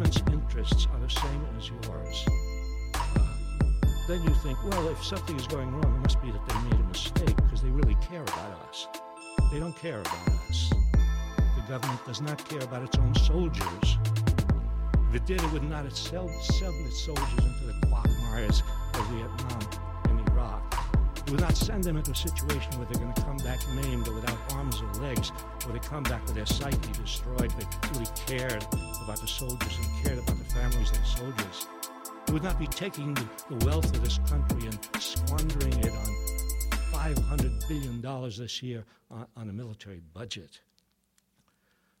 government's interests are the same as yours, uh, then you think, well, if something is going wrong, it must be that they made a mistake because they really care about us. They don't care about us. The government does not care about its own soldiers. If it did, it would not have sent its soldiers into the quagmires of Vietnam. Would not send them into a situation where they're going to come back maimed or without arms or legs, or they come back with their psyche destroyed. They really cared about the soldiers and cared about the families of the soldiers. It would not be taking the, the wealth of this country and squandering it on $500 billion this year on, on a military budget.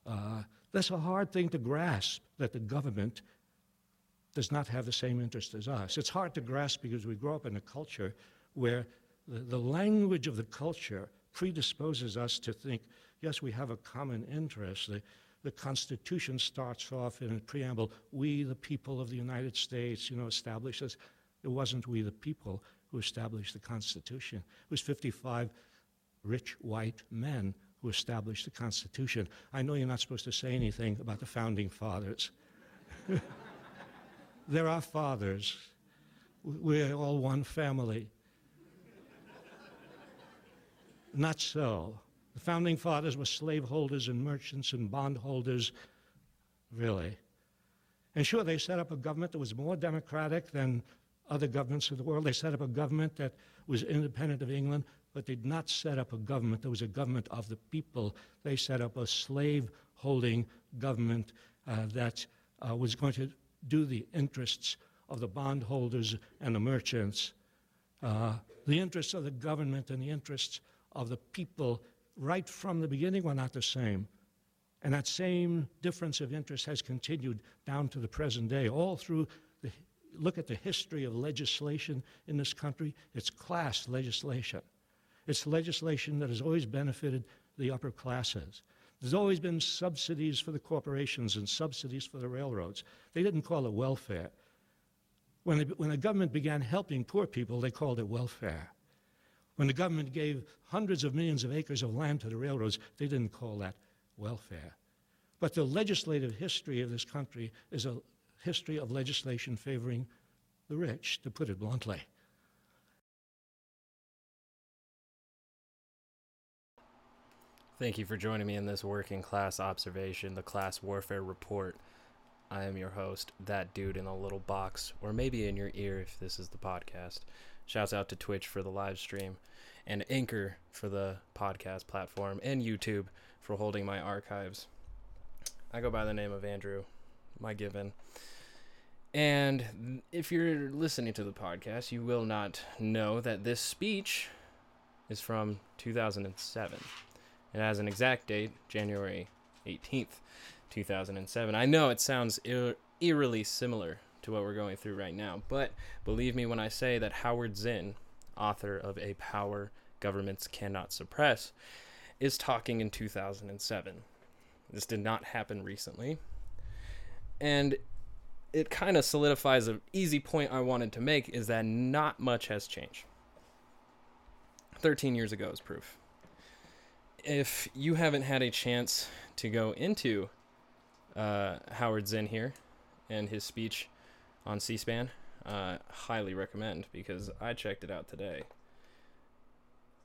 Uh, that's a hard thing to grasp that the government does not have the same interest as us. It's hard to grasp because we grow up in a culture where the, language of the culture predisposes us to think, yes, we have a common interest. The, the Constitution starts off in a preamble, we, the people of the United States, you know, establishes. It wasn't we, the people, who established the Constitution. It was 55 rich white men who established the Constitution. I know you're not supposed to say anything about the founding fathers. They're our fathers. We're all one family. Not so. The founding fathers were slaveholders and merchants and bondholders, really. And sure, they set up a government that was more democratic than other governments of the world. They set up a government that was independent of England, but they did not set up a government that was a government of the people. They set up a slave holding government uh, that uh, was going to do the interests of the bondholders and the merchants. Uh, the interests of the government and the interests of the people, right from the beginning, were not the same. And that same difference of interest has continued down to the present day, all through the look at the history of legislation in this country, it's class legislation. It's legislation that has always benefited the upper classes. There's always been subsidies for the corporations and subsidies for the railroads. They didn't call it welfare. When, the, when the government began helping poor people, they called it welfare. When the government gave hundreds of millions of acres of land to the railroads, they didn't call that welfare. But the legislative history of this country is a history of legislation favoring the rich, to put it bluntly. Thank you for joining me in this working class observation, the Class Warfare Report. I am your host, that dude in a little box, or maybe in your ear if this is the podcast. Shouts out to Twitch for the live stream, and Anchor for the podcast platform, and YouTube for holding my archives. I go by the name of Andrew, my given. And if you're listening to the podcast, you will not know that this speech is from 2007. It has an exact date, January 18th, 2007. I know it sounds eer- eerily similar to what we're going through right now, but believe me when I say that Howard Zinn, author of A Power Governments Cannot Suppress, is talking in 2007. This did not happen recently. And it kind of solidifies an easy point I wanted to make is that not much has changed. 13 years ago is proof. If you haven't had a chance to go into uh, Howard Zinn here and his speech on C SPAN, uh, highly recommend because I checked it out today.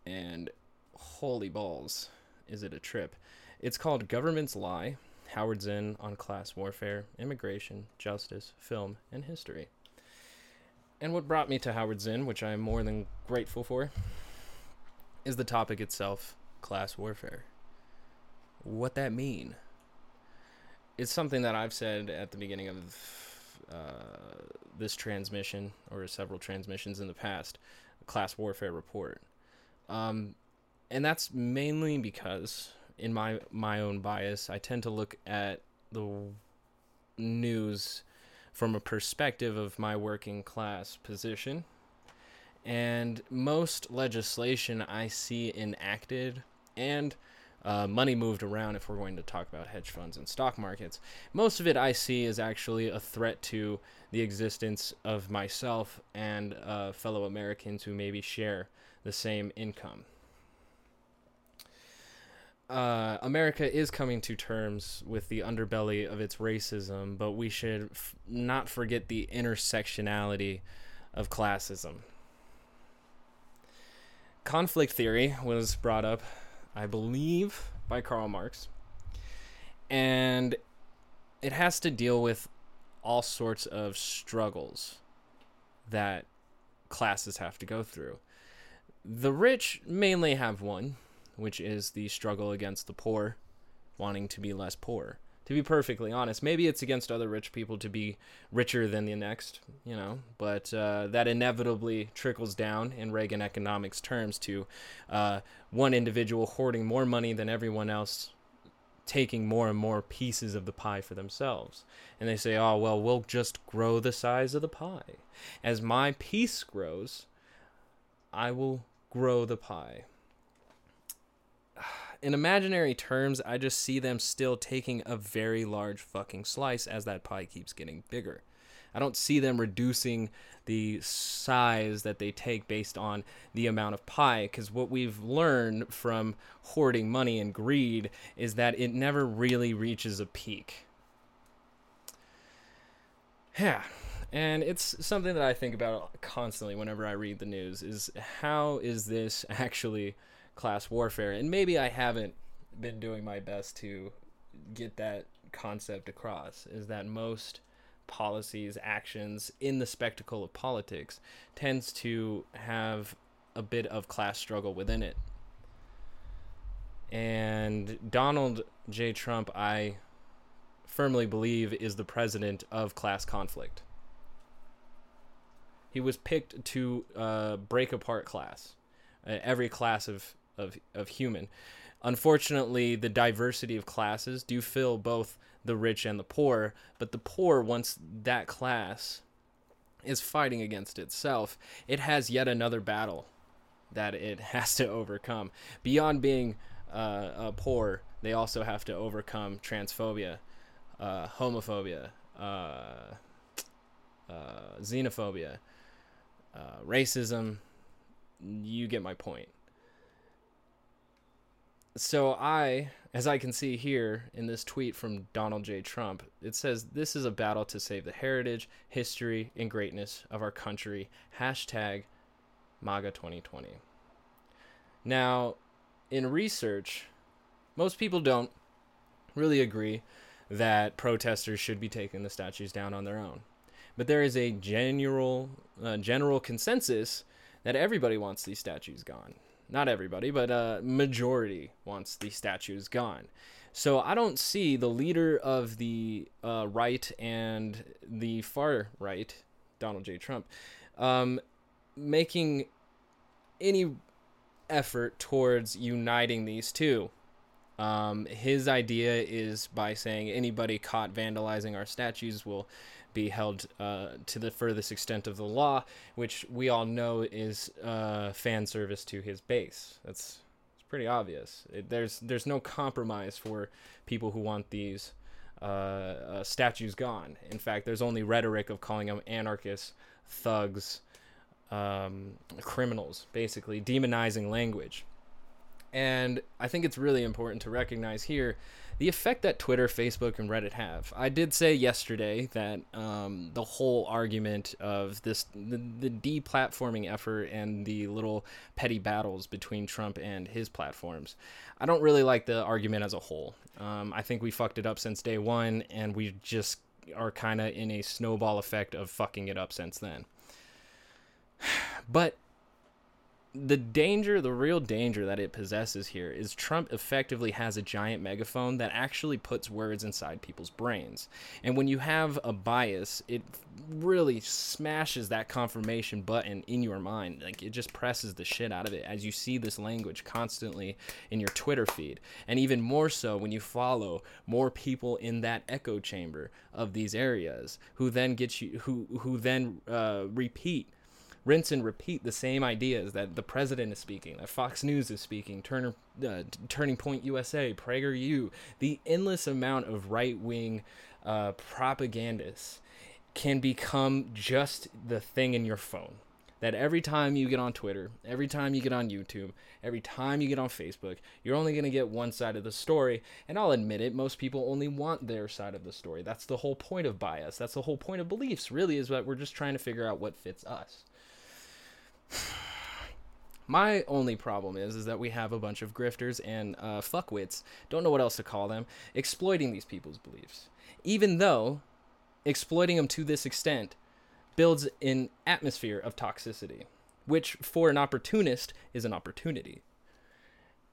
And holy balls, is it a trip! It's called Government's Lie Howard Zinn on class warfare, immigration, justice, film, and history. And what brought me to Howard Zinn, which I am more than grateful for, is the topic itself class warfare. What that mean? It's something that I've said at the beginning of uh, this transmission or several transmissions in the past, class warfare report. Um, and that's mainly because in my my own bias, I tend to look at the news from a perspective of my working class position. And most legislation I see enacted and uh, money moved around if we're going to talk about hedge funds and stock markets. Most of it I see is actually a threat to the existence of myself and uh, fellow Americans who maybe share the same income. uh, America is coming to terms with the underbelly of its racism, but we should f- not forget the intersectionality of classism. Conflict theory was brought up, I believe, by Karl Marx, and it has to deal with all sorts of struggles that classes have to go through. The rich mainly have one, which is the struggle against the poor, wanting to be less poor. To be perfectly honest, maybe it's against other rich people to be richer than the next, you know, but uh, that inevitably trickles down in Reagan economics terms to uh, one individual hoarding more money than everyone else, taking more and more pieces of the pie for themselves. And they say, oh, well, we'll just grow the size of the pie. As my piece grows, I will grow the pie in imaginary terms, I just see them still taking a very large fucking slice as that pie keeps getting bigger. I don't see them reducing the size that they take based on the amount of pie because what we've learned from hoarding money and greed is that it never really reaches a peak. Yeah. And it's something that I think about constantly whenever I read the news is how is this actually class warfare. And maybe I haven't been doing my best to get that concept across is that most policies, actions in the spectacle of politics tends to have a bit of class struggle within it. And Donald J. Trump, I firmly believe, is the president of class conflict. He was picked to uh, break apart class, uh, every class of of of human. Unfortunately, the diversity of classes do fill both the rich and the poor, but the poor once that class is fighting against itself, it has yet another battle that it has to overcome. Beyond being uh, uh, poor, they also have to overcome transphobia, uh, homophobia, uh, uh, xenophobia, uh, racism. You get my point so I, as I can see here in this tweet from Donald J. Trump, it says this is a battle to save the heritage, history, and greatness of our country. Hashtag MAGA 2020. Now, in research, most people don't really agree that protesters should be taking the statues down on their own. But there is a general, uh, general consensus that everybody wants these statues gone not everybody, but a majority wants the statues gone. So I don't see the leader of the uh, right and the far right, Donald J. Trump, um, making any effort towards uniting these two. Um, his idea is by saying anybody caught vandalizing our statues will be held uh, to the furthest extent of the law, which we all know is uh, fan service to his base. That's it's pretty obvious. It, there's there's no compromise for people who want these uh, uh, statues gone. In fact, there's only rhetoric of calling them anarchists, thugs, um, criminals, basically demonizing language. And I think it's really important to recognize here the effect that Twitter, Facebook, and Reddit have. I did say yesterday that um, the whole argument of this, the, the deplatforming effort and the little petty battles between Trump and his platforms, I don't really like the argument as a whole. Um, I think we fucked it up since day one, and we just are kind of in a snowball effect of fucking it up since then. But the danger, the real danger that it possesses here is Trump effectively has a giant megaphone that actually puts words inside people's brains. And when you have a bias, it really smashes that confirmation button in your mind. Like it just presses the shit out of it as you see this language constantly in your Twitter feed. And even more so when you follow more people in that echo chamber of these areas who then get you who who then uh, repeat rinse and repeat the same ideas that the president is speaking, that Fox News is speaking, Turner, uh, Turning Point USA, PragerU, the endless amount of right wing uh, propagandists can become just the thing in your phone. that every time you get on Twitter, every time you get on YouTube, every time you get on Facebook, you're only going to get one side of the story. And I'll admit it, most people only want their side of the story. That's the whole point of bias. That's the whole point of beliefs, really, is that we're just trying to figure out what fits us. My only problem is is that we have a bunch of grifters and uh, fuckwits, don't know what else to call them, exploiting these people's beliefs. Even though exploiting them to this extent builds an atmosphere of toxicity, which for an opportunist is an opportunity.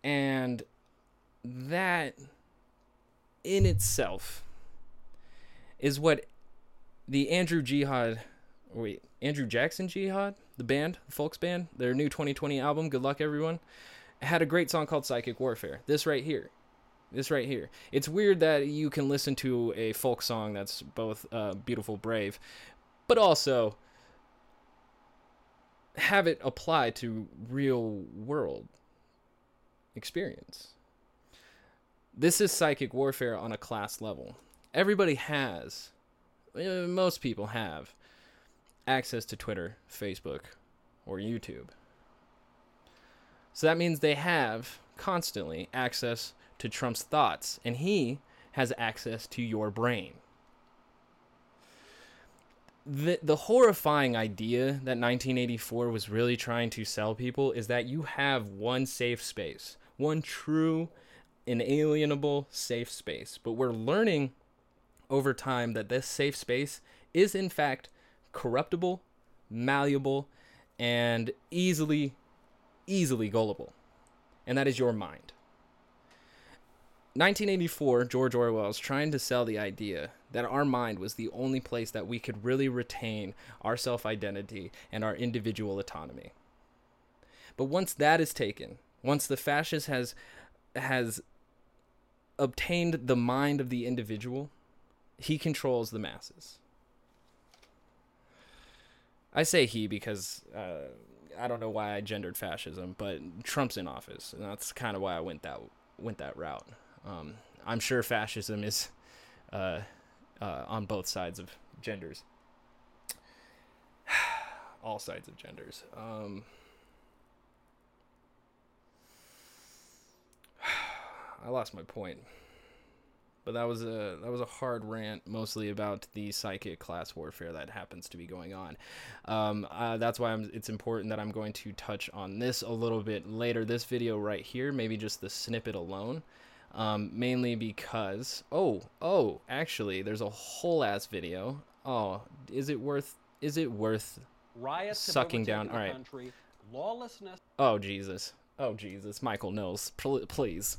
And that in itself is what the Andrew Jihad, wait, Andrew Jackson Jihad, the band, the Folks band, their new 2020 album, Good Luck Everyone, had a great song called Psychic Warfare. This right here. This right here. It's weird that you can listen to a folk song that's both uh, beautiful, brave, but also have it apply to real world experience. This is psychic warfare on a class level. Everybody has, uh, most people have, access to Twitter, Facebook, or YouTube. So that means they have constantly access to Trump's thoughts, and he has access to your brain. The, the horrifying idea that 1984 was really trying to sell people is that you have one safe space, one true, inalienable safe space. But we're learning over time that this safe space is, in fact, corruptible, malleable, and easily, easily gullible. And that is your mind. 1984, George Orwell is trying to sell the idea that our mind was the only place that we could really retain our self identity and our individual autonomy. But once that is taken, once the fascist has has obtained the mind of the individual, he controls the masses. I say he because uh, I don't know why I gendered fascism, but Trump's in office, and that's kind of why I went that went that route. Um, I'm sure fascism is uh, uh, on both sides of genders, all sides of genders. Um, I lost my point but that was a that was a hard rant, mostly about the psychic class warfare that happens to be going on. Um, uh, that's why I'm, it's important that I'm going to touch on this a little bit later. This video right here, maybe just the snippet alone, um, mainly because oh oh actually, there's a whole ass video. Oh, is it worth is it worth riots sucking down? All right, country, lawlessness. Oh Jesus, oh Jesus, Michael Knowles, please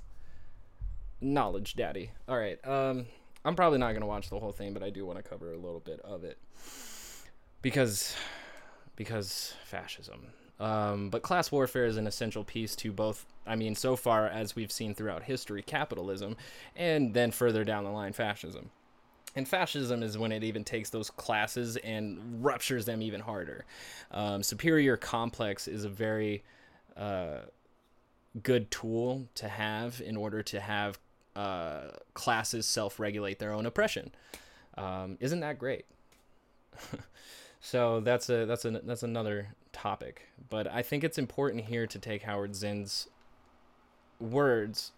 knowledge daddy. All right um i'm probably not going to watch the whole thing but i do want to cover a little bit of it. Because because fascism. Um, but class warfare is an essential piece to both i mean so far as we've seen throughout history capitalism and then further down the line fascism. And fascism is when it even takes those classes and ruptures them even harder. Um, superior complex is a very uh, good tool to have in order to have uh, classes self regulate their own oppression. Um, isn't that great? so that's a that's a that's another topic. But I think it's important here to take Howard Zinn's words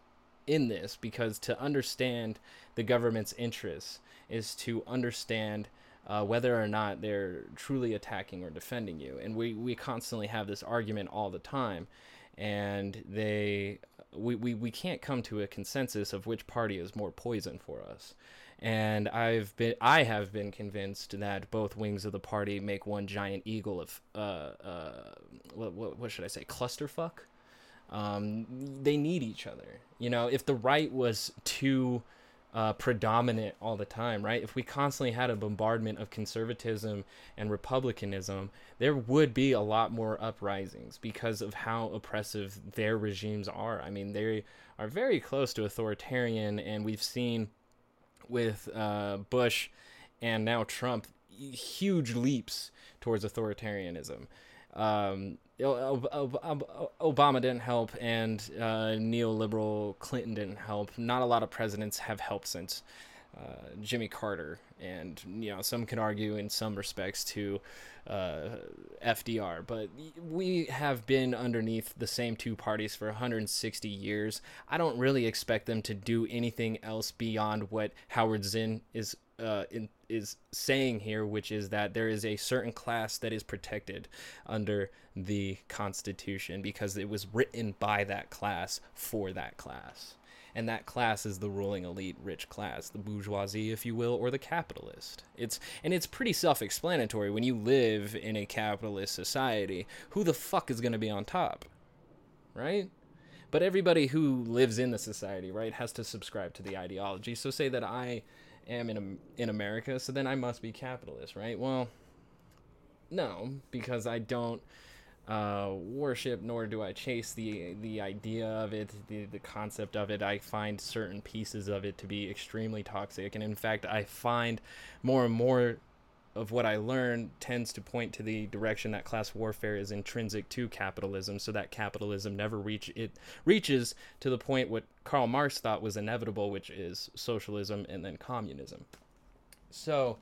in this because to understand the government's interests is to understand uh, whether or not they're truly attacking or defending you. And we, we constantly have this argument all the time. And they we, we, we can't come to a consensus of which party is more poison for us. And I've been I have been convinced that both wings of the party make one giant eagle of uh, uh, what, what, should I say clusterfuck. Um, they need each other. You know, if the right was too uh, predominant all the time, right? If we constantly had a bombardment of conservatism and republicanism, there would be a lot more uprisings because of how oppressive their regimes are. I mean, they are very close to authoritarian, and we've seen with uh, Bush and now Trump huge leaps towards authoritarianism. Um, Obama didn't help, and uh, neoliberal Clinton didn't help. Not a lot of presidents have helped since uh, Jimmy Carter, and you know some can argue in some respects to uh, FDR, but we have been underneath the same two parties for 160 years. I don't really expect them to do anything else beyond what Howard Zinn is uh, in, is saying here, which is that there is a certain class that is protected under the Constitution because it was written by that class for that class. And that class is the ruling elite rich class, the bourgeoisie, if you will, or the capitalist. It's and it's pretty self-explanatory when you live in a capitalist society. Who the fuck is going to be on top? Right? But everybody who lives in the society, right, has to subscribe to the ideology. So say that I am in in America, so then I must be capitalist, right? Well, no, because I don't uh, worship, nor do I chase the the idea of it, the the concept of it. I find certain pieces of it to be extremely toxic, and in fact, I find more and more of what I learn tends to point to the direction that class warfare is intrinsic to capitalism, so that capitalism never reach it reaches to the point what Karl Marx thought was inevitable, which is socialism and then communism. So,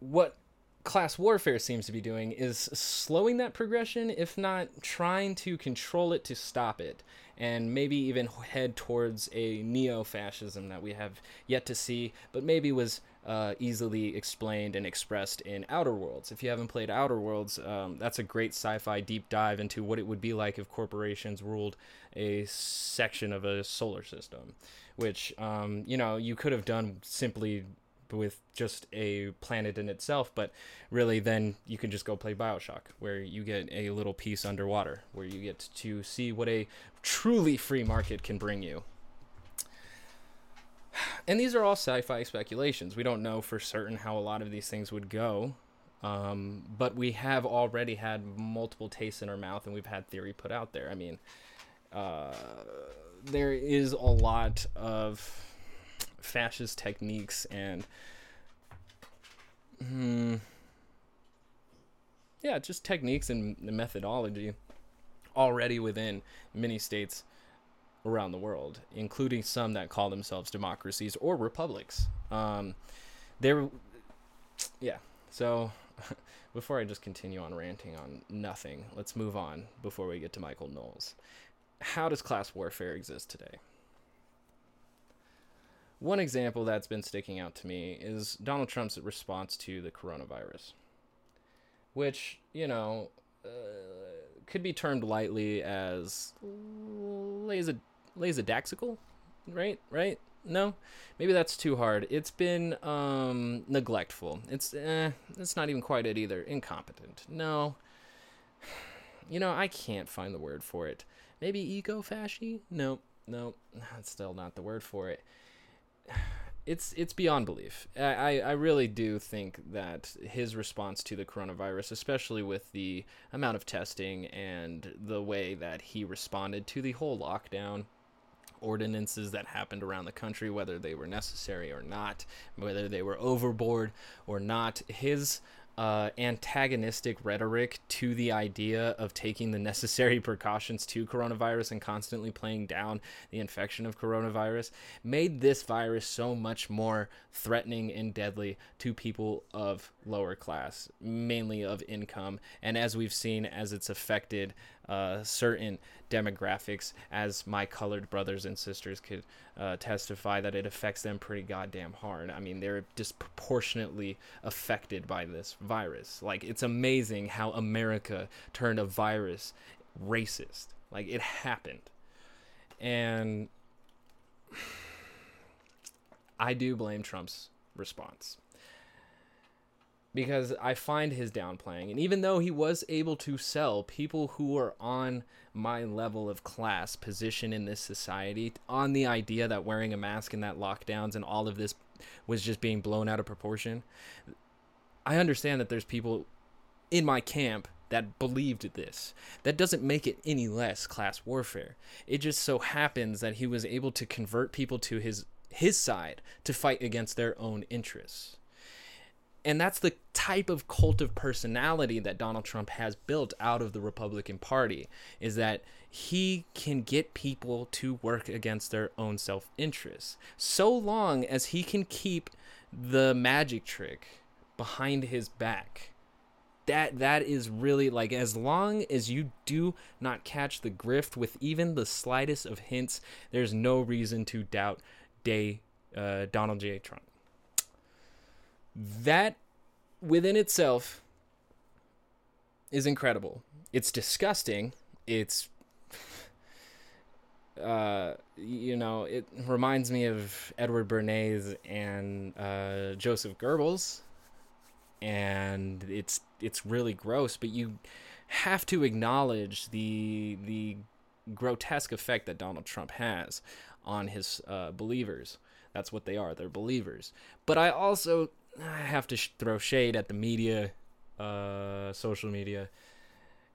what class warfare seems to be doing is slowing that progression, if not trying to control it to stop it, and maybe even head towards a neo fascism that we have yet to see, but maybe was uh, easily explained and expressed in Outer Worlds. If you haven't played Outer Worlds, um, that's a great sci fi deep dive into what it would be like if corporations ruled a section of a solar system, which, um, you know, you could have done simply with just a planet in itself, but really then you can just go play Bioshock, where you get a little piece underwater, where you get to see what a truly free market can bring you. And these are all sci fi speculations. We don't know for certain how a lot of these things would go. Um, but we have already had multiple tastes in our mouth and we've had theory put out there. I mean, uh, there is a lot of fascist techniques and hmm, yeah, just techniques and methodology already within many states around the world, including some that call themselves democracies or republics. Um, there, yeah. So, before I just continue on ranting on nothing, let's move on before we get to Michael Knowles. How does class warfare exist today? One example that's been sticking out to me is Donald Trump's response to the coronavirus, which, you know, uh, could be termed lightly as lazy, lazydaxical, right? Right? No, maybe that's too hard. It's been um, neglectful. It's eh, it's not even quite it either. Incompetent. No. You know, I can't find the word for it. Maybe ego fashy? No, no, that's still not the word for it it's it's beyond belief. I, I really do think that his response to the coronavirus, especially with the amount of testing and the way that he responded to the whole lockdown ordinances that happened around the country, whether they were necessary or not, whether they were overboard or not, his uh, antagonistic rhetoric to the idea of taking the necessary precautions to coronavirus and constantly playing down the infection of coronavirus made this virus so much more threatening and deadly to people of lower class, mainly of income. And as we've seen, as it's affected uh, certain demographics, as my colored brothers and sisters could uh, testify that it affects them pretty goddamn hard. I mean, they're disproportionately affected by this virus. Like, it's amazing how America turned a virus racist. Like, it happened. And I do blame Trump's response because I find his downplaying. And even though he was able to sell people who are on my level of class position in this society on the idea that wearing a mask and that lockdowns and all of this was just being blown out of proportion, I understand that there's people in my camp that believed this. That doesn't make it any less class warfare. It just so happens that he was able to convert people to his his side to fight against their own interests and that's the type of cult of personality that Donald Trump has built out of the Republican Party is that he can get people to work against their own self-interest. So long as he can keep the magic trick behind his back that that is really like as long as you do not catch the grift with even the slightest of hints there's no reason to doubt day uh, donald j. Trump that within itself is incredible it's disgusting it's uh, you know, it reminds me of Edward Bernays and uh, Joseph Goebbels, and it's it's really gross. But you have to acknowledge the the grotesque effect that Donald Trump has on his uh, believers. That's what they are. They're believers. But I also I have to sh- throw shade at the media, uh, social media,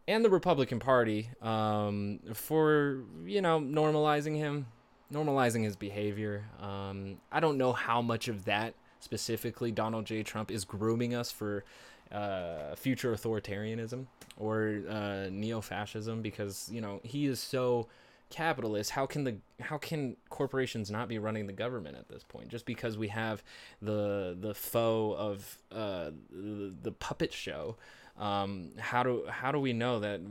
and the Republican Party um, for you know normalizing him, normalizing his behavior. Um, I don't know how much of that specifically Donald J. Trump is grooming us for uh, future authoritarianism or uh, neo-fascism because you know he is so capitalist how can the how can corporations not be running the government at this point? Just because we have the the foe of uh, the, the puppet show um, how do how do we know that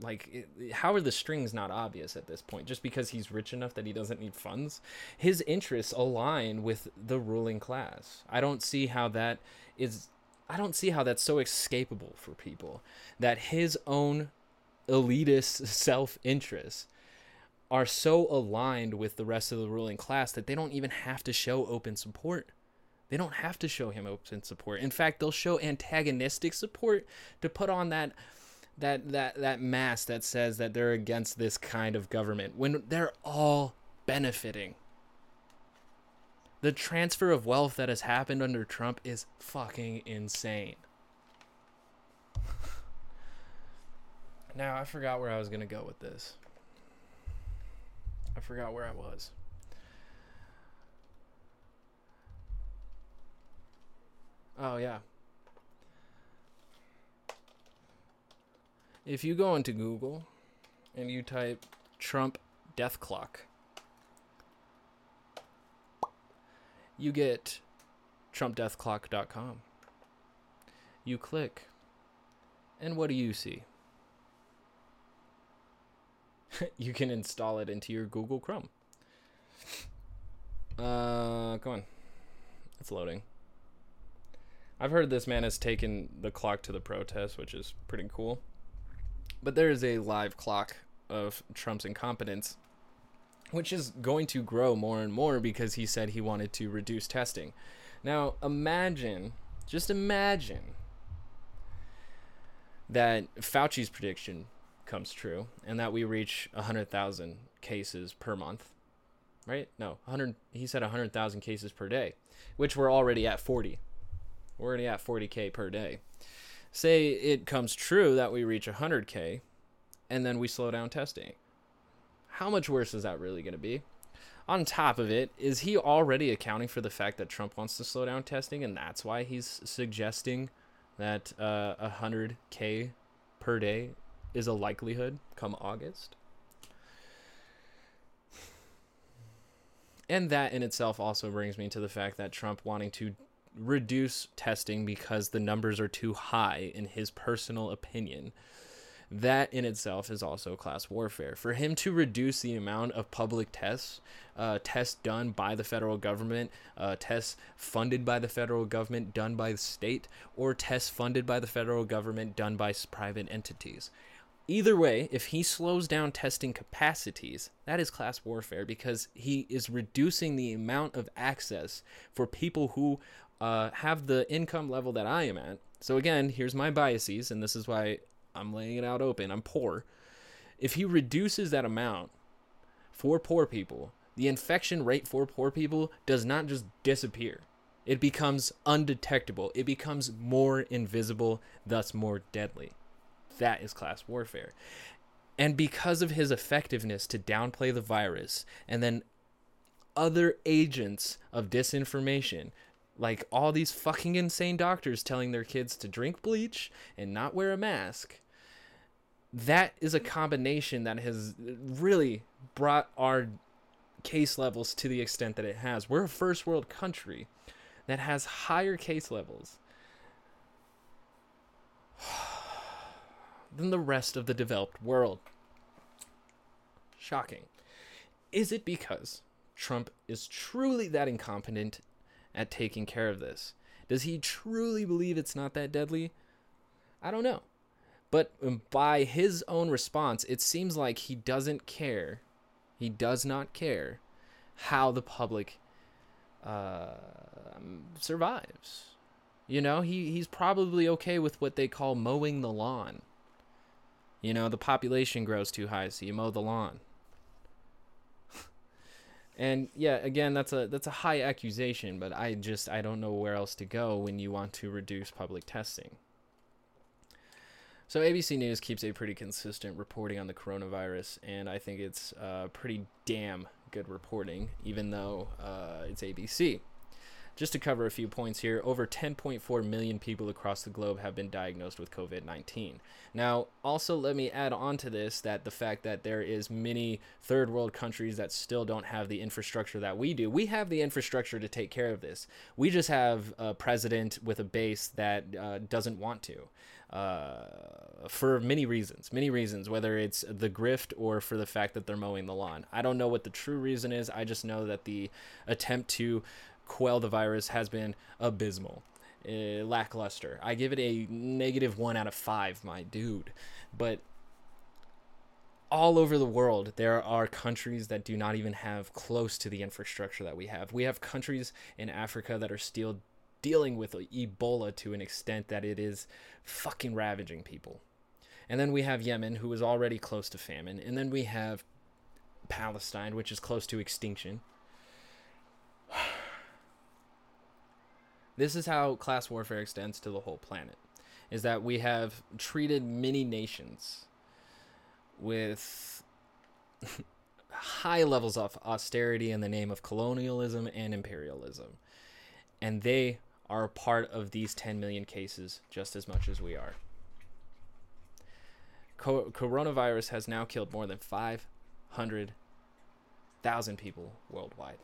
like it, how are the strings not obvious at this point? Just because he's rich enough that he doesn't need funds? His interests align with the ruling class. I don't see how that is i don't see how that's so escapable for people that his own elitist self interest are so aligned with the rest of the ruling class that they don't even have to show open support they don't have to show him open support. In fact, they'll show antagonistic support to put on that that that that mask that says that they're against this kind of government when they're all benefiting. The transfer of wealth that has happened under Trump is fucking insane. Now, I forgot where I was going to go with this. I forgot where I was. Oh, yeah. If you go into Google and you type Trump death clock, you get trumpdeathclock.com. You click, and what do you see? you can install it into your Google Chrome. Uh, come on. It's loading. I've heard this man has taken the clock to the protest, which is pretty cool. But there is a live clock of Trump's incompetence, which is going to grow more and more because he said he wanted to reduce testing. Now, imagine, just imagine that Fauci's prediction comes true and that we reach 100,000 cases per month. Right? No, 100 he said 100,000 cases per day, which we're already at 40. We're already at 40K per day. Say it comes true that we reach 100K and then we slow down testing. How much worse is that really going to be? On top of it, is he already accounting for the fact that Trump wants to slow down testing and that's why he's suggesting that uh, 100K per day is a likelihood come August? And that in itself also brings me to the fact that Trump wanting to reduce testing because the numbers are too high, in his personal opinion. That in itself is also class warfare. For him to reduce the amount of public tests, uh, tests done by the federal government, uh, tests funded by the federal government, done by the state, or tests funded by the federal government, done by private entities. Either way, if he slows down testing capacities, that is class warfare because he is reducing the amount of access for people who uh, have the income level that I am at. So again, here's my biases, and this is why I'm laying it out open. I'm poor. If he reduces that amount for poor people, the infection rate for poor people does not just disappear. It becomes undetectable. It becomes more invisible, thus more deadly. That is class warfare. And because of his effectiveness to downplay the virus and then other agents of disinformation Like all these fucking insane doctors telling their kids to drink bleach and not wear a mask. That is a combination that has really brought our case levels to the extent that it has. We're a first world country that has higher case levels than the rest of the developed world. Shocking. Is it because Trump is truly that incompetent at taking care of this? Does he truly believe it's not that deadly? I don't know. But um, by his own response, it seems like he doesn't care. He does not care how the public uh, survives. You know, he, he's probably okay with what they call mowing the lawn. You know, the population grows too high, so you mow the lawn. and yeah, again, that's a that's a high accusation, but I just I don't know where else to go when you want to reduce public testing. So ABC News keeps a pretty consistent reporting on the coronavirus, and I think it's uh, pretty damn good reporting, even though uh, it's ABC. Just to cover a few points here, over 10.4 million people across the globe have been diagnosed with COVID-19. Now, also let me add on to this that the fact that there is many third world countries that still don't have the infrastructure that we do. We have the infrastructure to take care of this. We just have a president with a base that uh, doesn't want to. Uh, for many reasons, many reasons, whether it's the grift or for the fact that they're mowing the lawn. I don't know what the true reason is. I just know that the attempt to quell the virus has been abysmal. Uh, lackluster. I give it a negative one out of five, my dude. But all over the world, there are countries that do not even have close to the infrastructure that we have. We have countries in Africa that are still dealing with Ebola to an extent that it is fucking ravaging people. And then we have Yemen, who is already close to famine. And then we have Palestine, which is close to extinction. This is how class warfare extends to the whole planet. Is that we have treated many nations with high levels of austerity in the name of colonialism and imperialism. And they are a part of these 10 million cases just as much as we are. Co- coronavirus has now killed more than 500,000 people worldwide.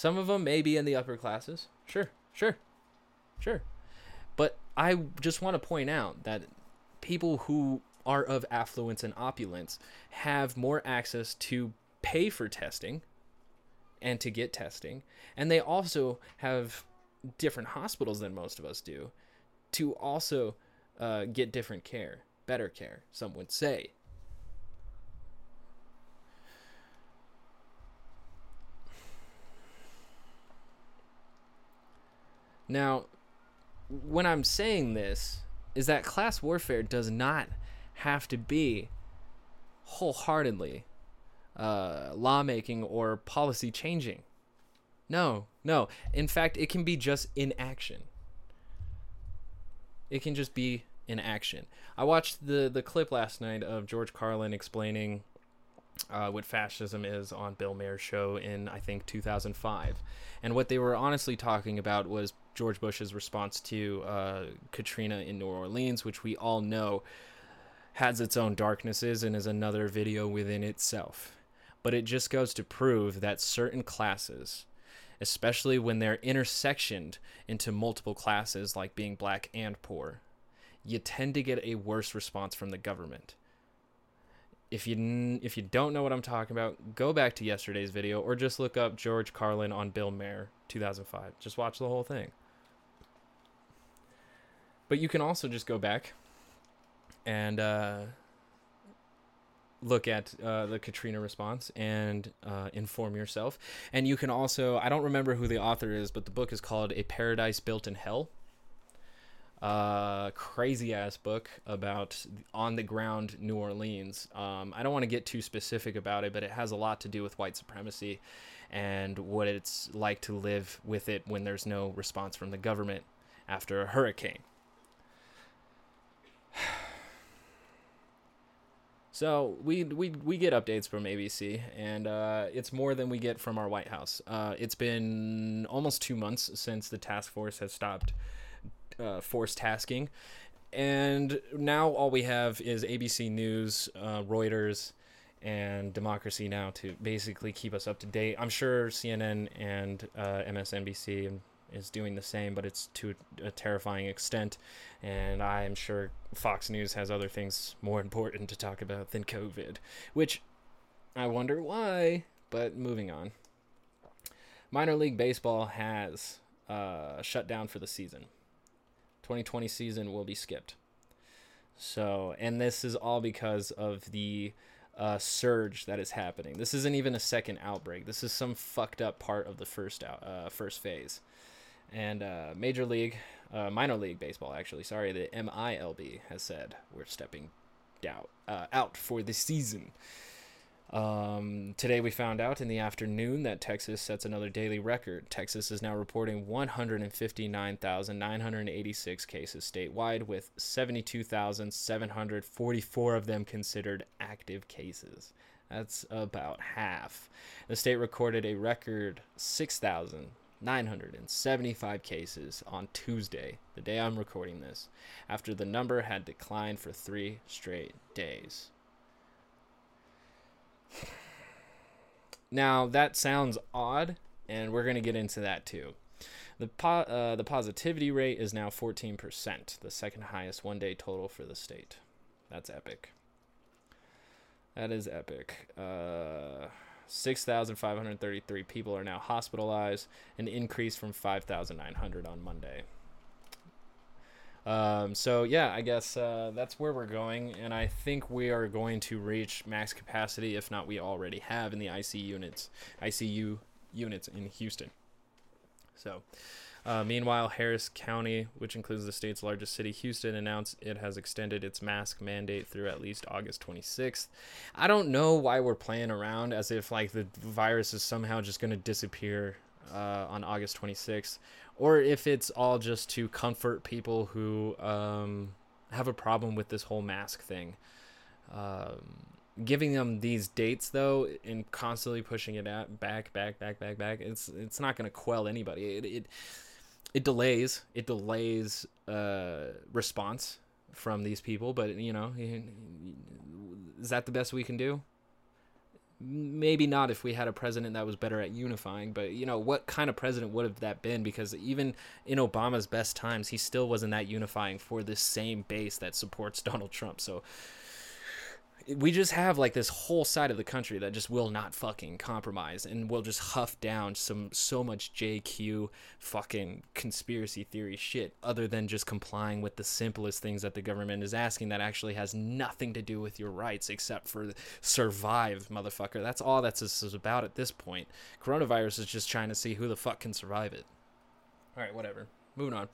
Some of them may be in the upper classes. Sure, sure, sure. But I just want to point out that people who are of affluence and opulence have more access to pay for testing and to get testing. And they also have different hospitals than most of us do to also uh, get different care, better care, some would say. Now, when I'm saying this, is that class warfare does not have to be wholeheartedly uh, lawmaking or policy changing. No, no. In fact, it can be just inaction. It can just be inaction. I watched the the clip last night of George Carlin explaining uh, what fascism is on Bill Maher's show in I think 2005, and what they were honestly talking about was George Bush's response to uh, Katrina in New Orleans, which we all know has its own darknesses and is another video within itself. But it just goes to prove that certain classes, especially when they're intersectioned into multiple classes like being black and poor, you tend to get a worse response from the government. If you if you don't know what I'm talking about, go back to yesterday's video or just look up George Carlin on Bill Maher 2005. Just watch the whole thing. But you can also just go back and uh, look at uh, the Katrina response and uh, inform yourself. And you can also, I don't remember who the author is, but the book is called A Paradise Built in Hell. Uh, crazy ass book about on the ground New Orleans. Um, I don't want to get too specific about it, but it has a lot to do with white supremacy and what it's like to live with it when there's no response from the government after a hurricane. So we we we get updates from ABC, and uh, it's more than we get from our White House. Uh, it's been almost two months since the task force has stopped uh, force tasking, and now all we have is ABC News, uh, Reuters, and Democracy Now to basically keep us up to date. I'm sure CNN and uh, MSNBC is doing the same, but it's to a terrifying extent. And I am sure Fox News has other things more important to talk about than COVID, which I wonder why. But moving on. Minor League Baseball has uh, shut down for the season. 2020 season will be skipped. So, and this is all because of the uh, surge that is happening. This isn't even a second outbreak. This is some fucked up part of the first out, uh, first phase. And uh, Major League, uh, Minor League Baseball, actually, sorry, the MILB has said we're stepping out, uh, out for the season. Um, today we found out in the afternoon that Texas sets another daily record. Texas is now reporting 159,986 cases statewide, with 72,744 of them considered active cases. That's about half. The state recorded a record 6,975 cases on Tuesday, the day I'm recording this, after the number had declined for three straight days. Now that sounds odd, and we're gonna get into that too. The po- uh, the positivity rate is now 14%, the second highest one day total for the state. That's epic. That is epic. Uh, 6,533 people are now hospitalized, an increase from 5,900 on Monday. Um, so yeah, I guess uh, that's where we're going, and I think we are going to reach max capacity, if not we already have in the IC units, ICU units in Houston. So, uh, meanwhile, Harris County, which includes the state's largest city, Houston, announced it has extended its mask mandate through at least August 26th. I don't know why we're playing around as if like the virus is somehow just going to disappear uh, on August 26th, or if it's all just to comfort people who um, have a problem with this whole mask thing. Um, giving them these dates though, and constantly pushing it out back, back, back, back, back, it's it's not going to quell anybody. It, it it delays it delays uh, response from these people, but you know, is that the best we can do? Maybe not if we had a president that was better at unifying but you know what kind of president would have that been? Because even in obama's best times he still wasn't that unifying for this same base that supports donald trump. So we just have like this whole side of the country that just will not fucking compromise and will just huff down some so much JQ fucking conspiracy theory shit other than just complying with the simplest things that the government is asking that actually has nothing to do with your rights except for survive motherfucker. That's all that's this is about at this point. Coronavirus is just trying to see who the fuck can survive it. All right whatever. Moving on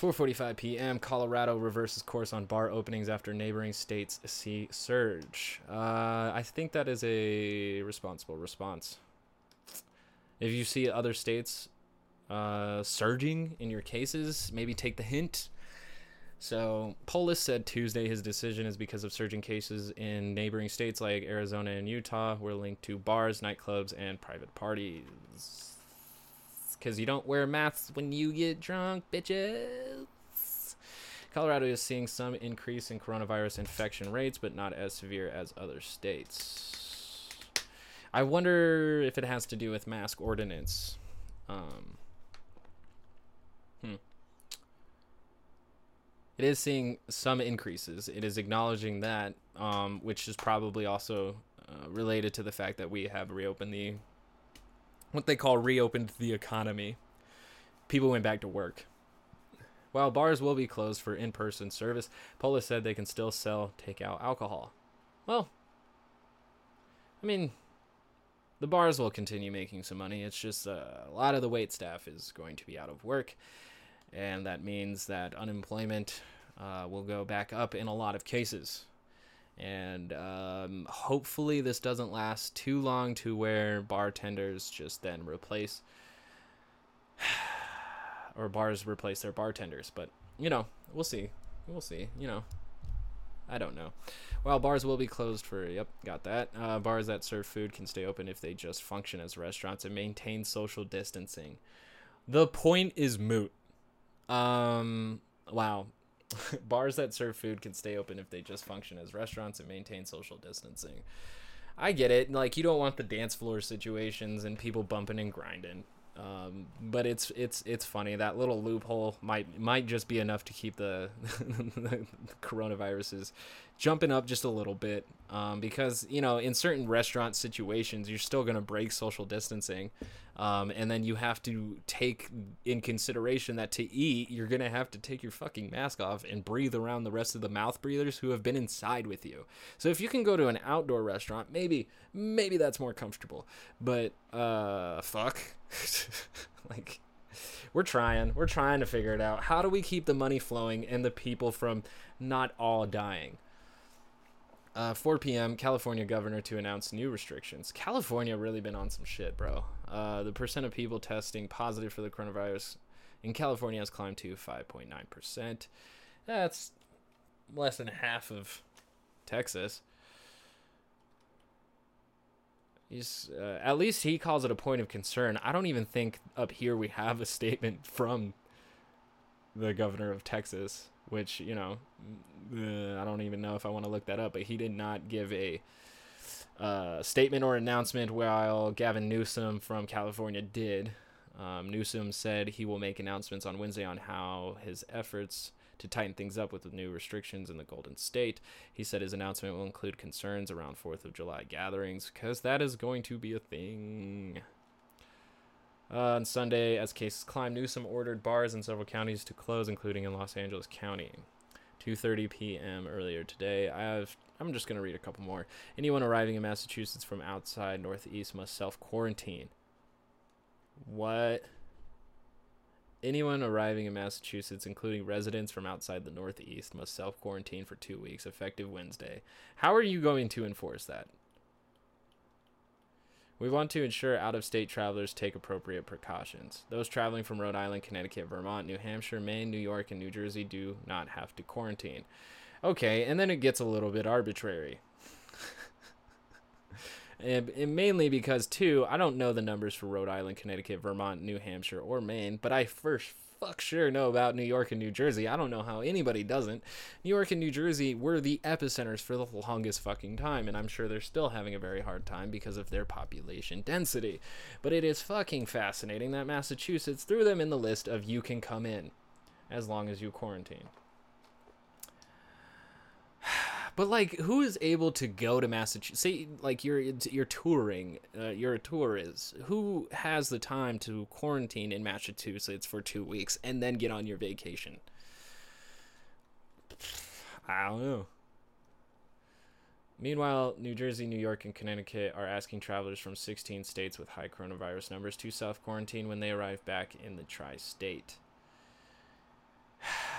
4:45 p.m. Colorado reverses course on bar openings after neighboring states see surge. Uh, I think that is a responsible response. If you see other states uh, surging in your cases, maybe take the hint. So Polis said Tuesday his decision is because of surging cases in neighboring states like Arizona and Utah were linked to bars, nightclubs, and private parties because you don't wear masks when you get drunk, bitches. Colorado is seeing some increase in coronavirus infection rates, but not as severe as other states. I wonder if it has to do with mask ordinance. Um, hmm. It is seeing some increases. It is acknowledging that, um, which is probably also uh, related to the fact that we have reopened the what they call reopened the economy. People went back to work. While bars will be closed for in person service, Polis said they can still sell takeout alcohol. Well, I mean, the bars will continue making some money. It's just uh, a lot of the wait staff is going to be out of work, and that means that unemployment uh, will go back up in a lot of cases and um, hopefully this doesn't last too long to where bartenders just then replace or bars replace their bartenders but you know we'll see we'll see you know I don't know. While bars will be closed for, yep, got that. Uh, bars that serve food can stay open if they just function as restaurants and maintain social distancing. The point is moot. Um, wow. bars that serve food can stay open if they just function as restaurants and maintain social distancing. I get it. Like you don't want the dance floor situations and people bumping and grinding. Um, but it's it's it's funny. That little loophole might might just be enough to keep the, the coronaviruses jumping up just a little bit. Um, because you know in certain restaurant situations you're still going to break social distancing. Um, and then you have to take in consideration that to eat you're going to have to take your fucking mask off and breathe around the rest of the mouth breathers who have been inside with you. So if you can go to an outdoor restaurant maybe maybe that's more comfortable. But uh fuck like we're trying we're trying to figure it out how do we keep the money flowing and the people from not all dying uh, 4 p.m. California governor to announce new restrictions. California really been on some shit, bro. Uh, the percent of people testing positive for the coronavirus in California has climbed to 5.9 percent. That's less than half of Texas. He's uh, at least he calls it a point of concern. I don't even think up here we have a statement from the governor of Texas, which you know, uh, I don't even know if I want to look that up. But he did not give a uh, statement or announcement, while Gavin Newsom from California did. Um, Newsom said he will make announcements on Wednesday on how his efforts to tighten things up with the new restrictions in the Golden State. He said his announcement will include concerns around 4th of July gatherings, because that is going to be a thing. Uh, on Sunday, as cases climb, Newsom ordered bars in several counties to close, including in Los Angeles County. 2:30 p.m. earlier today. I have. I'm just gonna read a couple more. Anyone arriving in Massachusetts from outside Northeast must self quarantine. What? Anyone arriving in Massachusetts, including residents from outside the Northeast, must self quarantine for two weeks, effective Wednesday. How are you going to enforce that? We want to ensure out of state travelers take appropriate precautions. Those traveling from Rhode Island, Connecticut, Vermont, New Hampshire, Maine, New York, and New Jersey do not have to quarantine. Okay, and then it gets a little bit arbitrary. And, and mainly because, too, I don't know the numbers for Rhode Island, Connecticut, Vermont, New Hampshire, or Maine, but I first fuck sure know about New York and New Jersey. I don't know how anybody doesn't. New York and New Jersey were the epicenters for the longest fucking time, and I'm sure they're still having a very hard time because of their population density. But it is fucking fascinating that Massachusetts threw them in the list of you can come in as long as you quarantine. But like, who is able to go to Massachusetts? Say, like you're you're touring, uh, you're a tourist. Who has the time to quarantine in Massachusetts for two weeks and then get on your vacation? I don't know. Meanwhile, New Jersey, New York, and Connecticut are asking travelers from 16 states with high coronavirus numbers to self quarantine when they arrive back in the tri state.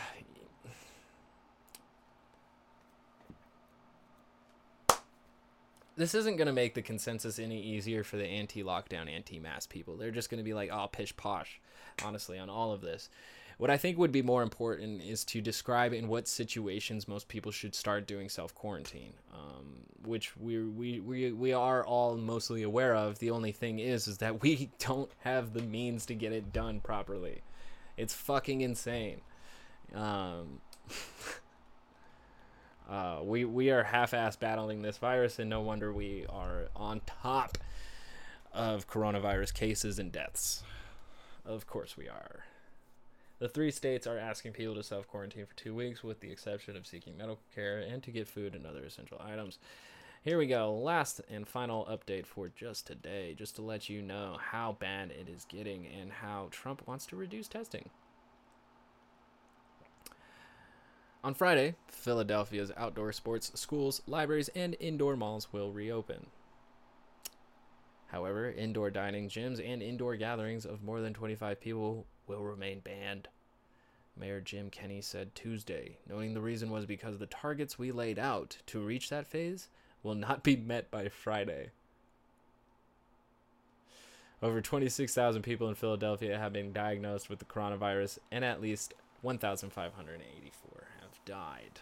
this isn't going to make the consensus any easier for the anti-lockdown, anti-mask people. They're just going to be like, "Oh, pish posh," honestly, on all of this. What I think would be more important is to describe in what situations most people should start doing self quarantine, um, which we, we we we are all mostly aware of. The only thing is, is that we don't have the means to get it done properly. It's fucking insane. Um, Uh, we we are half-ass battling this virus, and no wonder we are on top of coronavirus cases and deaths. Of course, we are. The three states are asking people to self quarantine for two weeks, with the exception of seeking medical care and to get food and other essential items. Here we go. Last and final update for just today, just to let you know how bad it is getting and how Trump wants to reduce testing. On Friday, Philadelphia's outdoor sports schools, libraries, and indoor malls will reopen. However, indoor dining, gyms, and indoor gatherings of more than 25 people will remain banned. Mayor Jim Kenney said Tuesday, noting the reason was because the targets we laid out to reach that phase will not be met by Friday. Over 26,000 people in Philadelphia have been diagnosed with the coronavirus, and at least 1,584 have died.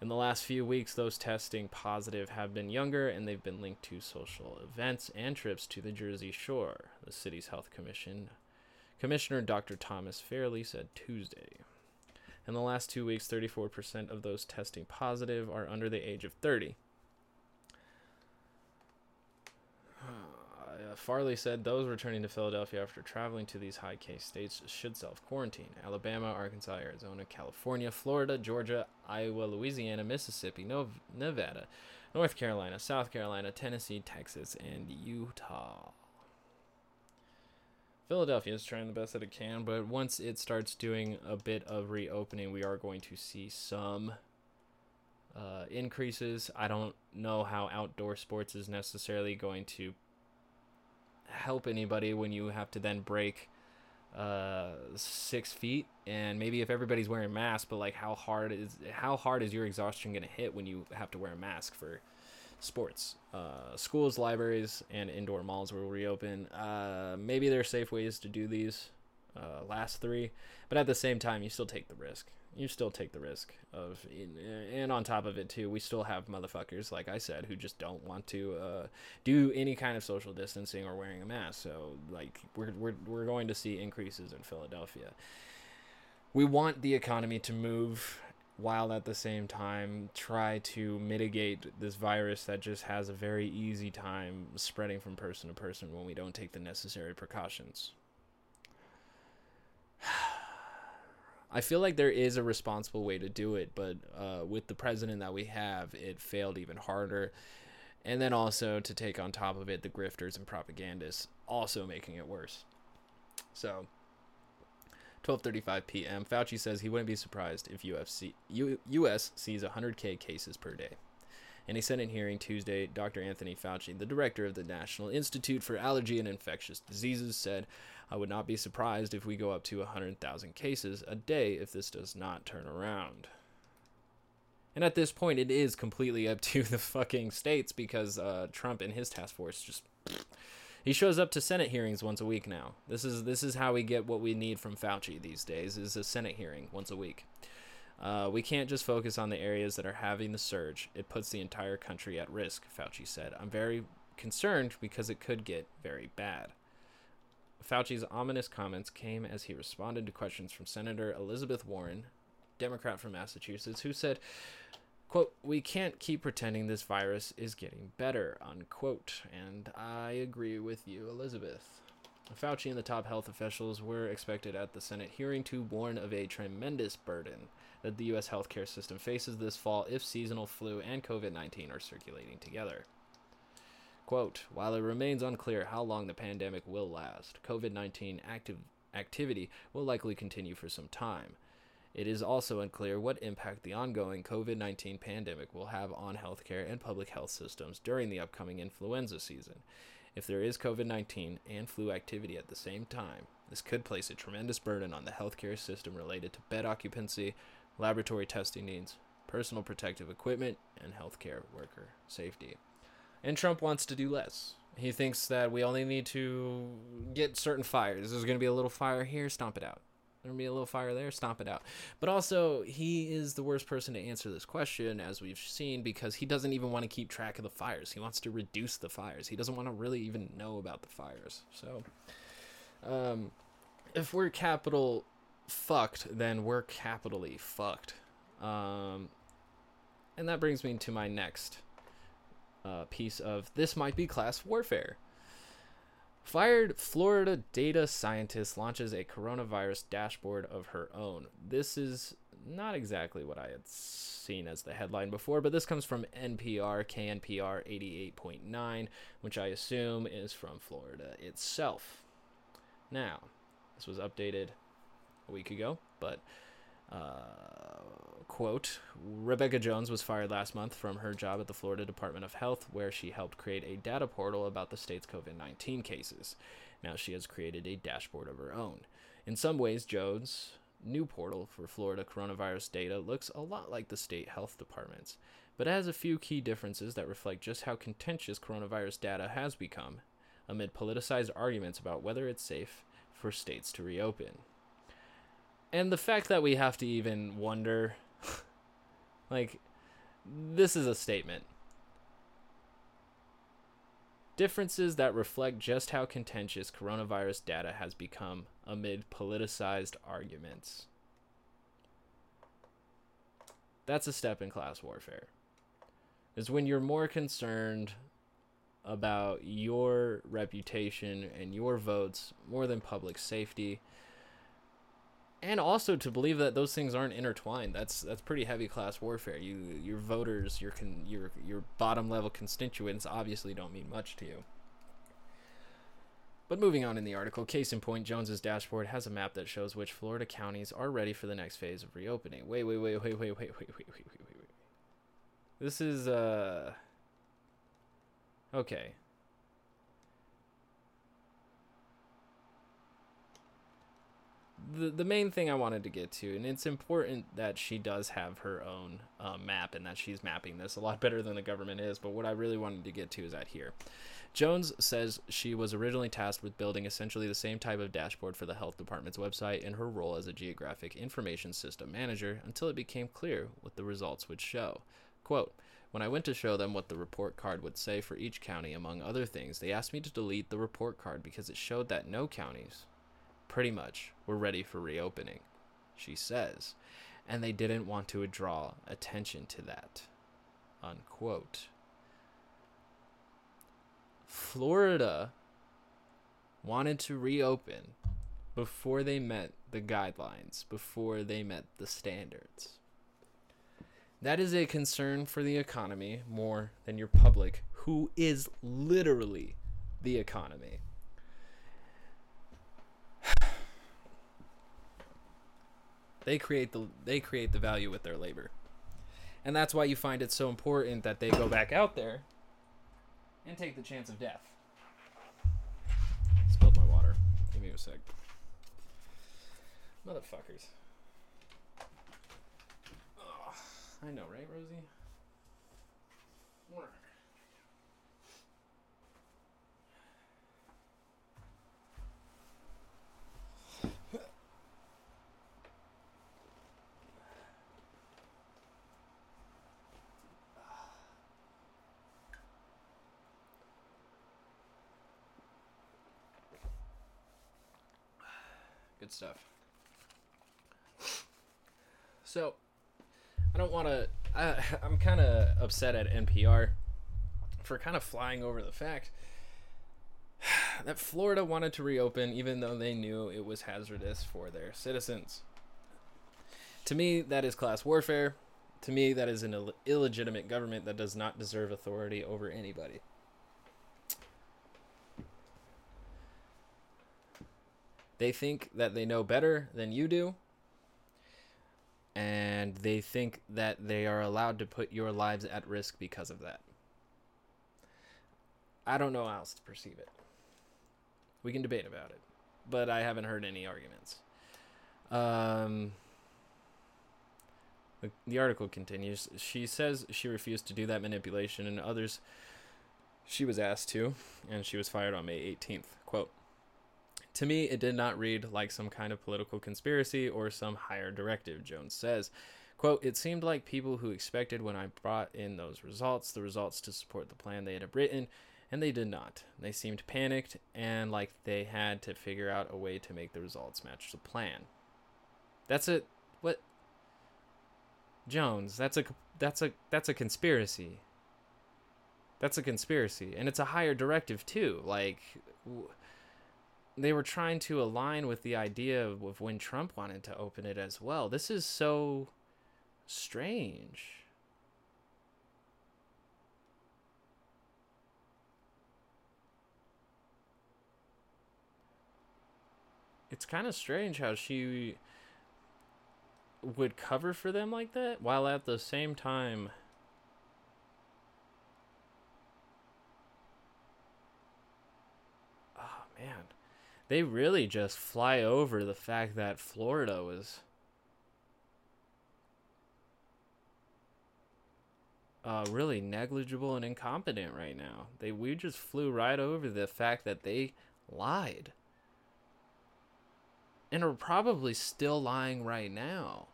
In the last few weeks, those testing positive have been younger and they've been linked to social events and trips to the Jersey Shore, the city's health commission. Commissioner Dr. Thomas Farley said Tuesday. In the last two weeks, 34% of those testing positive are under the age of 30. Uh, Farley said those returning to Philadelphia after traveling to these high case states should self quarantine. Alabama, Arkansas, Arizona, California, Florida, Georgia, Iowa, Louisiana, Mississippi, Nov- Nevada, North Carolina, South Carolina, Tennessee, Texas, and Utah. Philadelphia is trying the best that it can, but once it starts doing a bit of reopening, we are going to see some uh, increases. I don't know how outdoor sports is necessarily going to help anybody when you have to then break uh six feet? And maybe if everybody's wearing masks but like how hard is how hard is your exhaustion going to hit when you have to wear a mask for sports? Uh schools libraries and indoor malls will reopen. Uh maybe there are safe ways to do these uh last three but at the same time you still take the risk you still take the risk of and on top of it too we still have motherfuckers like i said who just don't want to uh, do any kind of social distancing or wearing a mask. So like we're, we're, we're going to see increases in philadelphia. We want the economy to move while at the same time try to mitigate this virus that just has a very easy time spreading from person to person when we don't take the necessary precautions I feel like there is a responsible way to do it, but uh, with the president that we have, it failed even harder. And then also to take on top of it the grifters and propagandists, also making it worse. So, 12:35 p.m. Fauci says he wouldn't be surprised if UFC U, U.S. sees 100k cases per day. In a Senate hearing Tuesday, Dr. Anthony Fauci, the director of the National Institute for Allergy and Infectious Diseases, said, I would not be surprised if we go up to 100,000 cases a day if this does not turn around. And at this point, it is completely up to the fucking states because uh, Trump and his task force just. He shows up to Senate hearings once a week now. This is this is how we get what we need from Fauci these days is a Senate hearing once a week. Uh, we can't just focus on the areas that are having the surge. It puts the entire country at risk, Fauci said. I'm very concerned because it could get very bad. Fauci's ominous comments came as he responded to questions from Senator Elizabeth Warren, Democrat from Massachusetts, who said, quote, we can't keep pretending this virus is getting better, unquote. And I agree with you, Elizabeth. Fauci and the top health officials were expected at the Senate hearing to warn of a tremendous burden that the U.S. healthcare system faces this fall if seasonal flu and COVID 19 are circulating together. Quote, while it remains unclear how long the pandemic will last, COVID 19 active activity will likely continue for some time. It is also unclear what impact the ongoing COVID 19 pandemic will have on healthcare and public health systems during the upcoming influenza season. If there is COVID 19 and flu activity at the same time, this could place a tremendous burden on the healthcare system related to bed occupancy, laboratory testing needs, personal protective equipment, and healthcare worker safety. And Trump wants to do less. He thinks that we only need to get certain fires. There's going to be a little fire here, stomp it out. There'll be a little fire there, stomp it out. But also, he is the worst person to answer this question, as we've seen, because he doesn't even want to keep track of the fires. He wants to reduce the fires. He doesn't want to really even know about the fires. So, um, if we're capital fucked, then we're capitally fucked. Um, and that brings me to my next uh, piece of this might be class warfare. Fired Florida data scientist launches a coronavirus dashboard of her own. This is not exactly what I had seen as the headline before, but this comes from NPR, KNPR 88.9, which I assume is from Florida itself. Now, this was updated a week ago, but uh, quote Rebecca Jones was fired last month from her job at the Florida Department of Health, where she helped create a data portal about the state's COVID 19 cases. Now she has created a dashboard of her own. In some ways, Jones' new portal for Florida coronavirus data looks a lot like the state health department's, but it has a few key differences that reflect just how contentious coronavirus data has become amid politicized arguments about whether it's safe for states to reopen and the fact that we have to even wonder like this is a statement. Differences that reflect just how contentious coronavirus data has become amid politicized arguments. That's a step in class warfare. Is when you're more concerned about your reputation and your votes more than public safety and also to believe that those things aren't intertwined that's that's pretty heavy class warfare you your voters your con, your your bottom level constituents obviously don't mean much to you but moving on in the article case in point jones's dashboard has a map that shows which florida counties are ready for the next phase of reopening wait wait wait wait wait wait wait wait wait wait wait wait this is uh Okay. The, the main thing I wanted to get to, and it's important that she does have her own uh, map and that she's mapping this a lot better than the government is. But what I really wanted to get to is that here. Jones says she was originally tasked with building essentially the same type of dashboard for the health department's website in her role as a geographic information system manager until it became clear what the results would show. Quote, when I went to show them what the report card would say for each county, among other things, they asked me to delete the report card because it showed that no counties, pretty much, were ready for reopening, she says, and they didn't want to draw attention to that. Unquote. Florida wanted to reopen before they met the guidelines, before they met the standards. That is a concern for the economy more than your public, who is literally the economy. They create the they create the value with their labor. And that's why you find it so important that they go back out there and take the chance of death. Spilled my water. Give me a sec. Motherfuckers. I know, right, Rosie? Good stuff. So, I don't want to. I'm kind of upset at NPR for kind of flying over the fact that Florida wanted to reopen even though they knew it was hazardous for their citizens. To me, that is class warfare. To me, that is an Ill- illegitimate government that does not deserve authority over anybody. They think that they know better than you do, and they think that they are allowed to put your lives at risk because of that. I don't know how else to perceive it. We can debate about it, but I haven't heard any arguments. Um, the, the article continues. She says she refused to do that manipulation, and others she was asked to, and she was fired on May 18th. Quote to me, it did not read like some kind of political conspiracy or some higher directive, Jones says. Quote, it seemed like people who expected when I brought in those results, the results to support the plan they had written, and they did not. They seemed panicked and like they had to figure out a way to make the results match the plan. That's a what Jones, that's a that's a that's a conspiracy. That's a conspiracy and it's a higher directive too. Like they were trying to align with the idea of, when Trump wanted to open it as well. This is so strange. It's kind of strange how she would cover for them like that while at the same time oh man they really just fly over the fact that Florida was uh, really negligible and incompetent right now. They we just flew right over the fact that they lied and are probably still lying right now.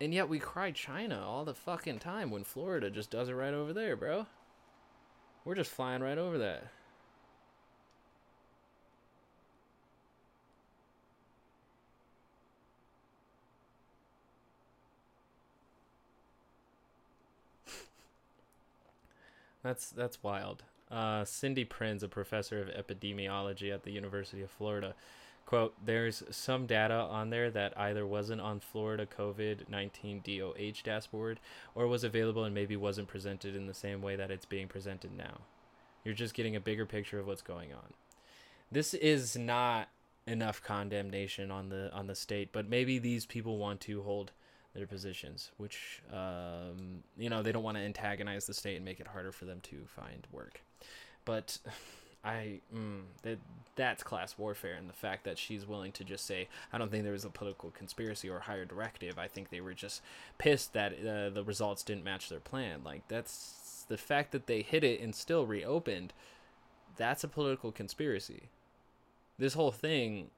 And yet we cry China all the fucking time when Florida just does it right over there, bro. We're just flying right over that. That's that's wild. Uh, Cindy Prins, a professor of epidemiology at the University of Florida, quote: "There's some data on there that either wasn't on Florida COVID nineteen DOH dashboard or was available and maybe wasn't presented in the same way that it's being presented now. You're just getting a bigger picture of what's going on. This is not enough condemnation on the on the state, but maybe these people want to hold." Their positions, which um, you know they don't want to antagonize the state and make it harder for them to find work. But I mm, that that's class warfare, and the fact that she's willing to just say, "I don't think there was a political conspiracy or higher directive. I think they were just pissed that uh, the results didn't match their plan." Like that's the fact that they hit it and still reopened. That's a political conspiracy. This whole thing,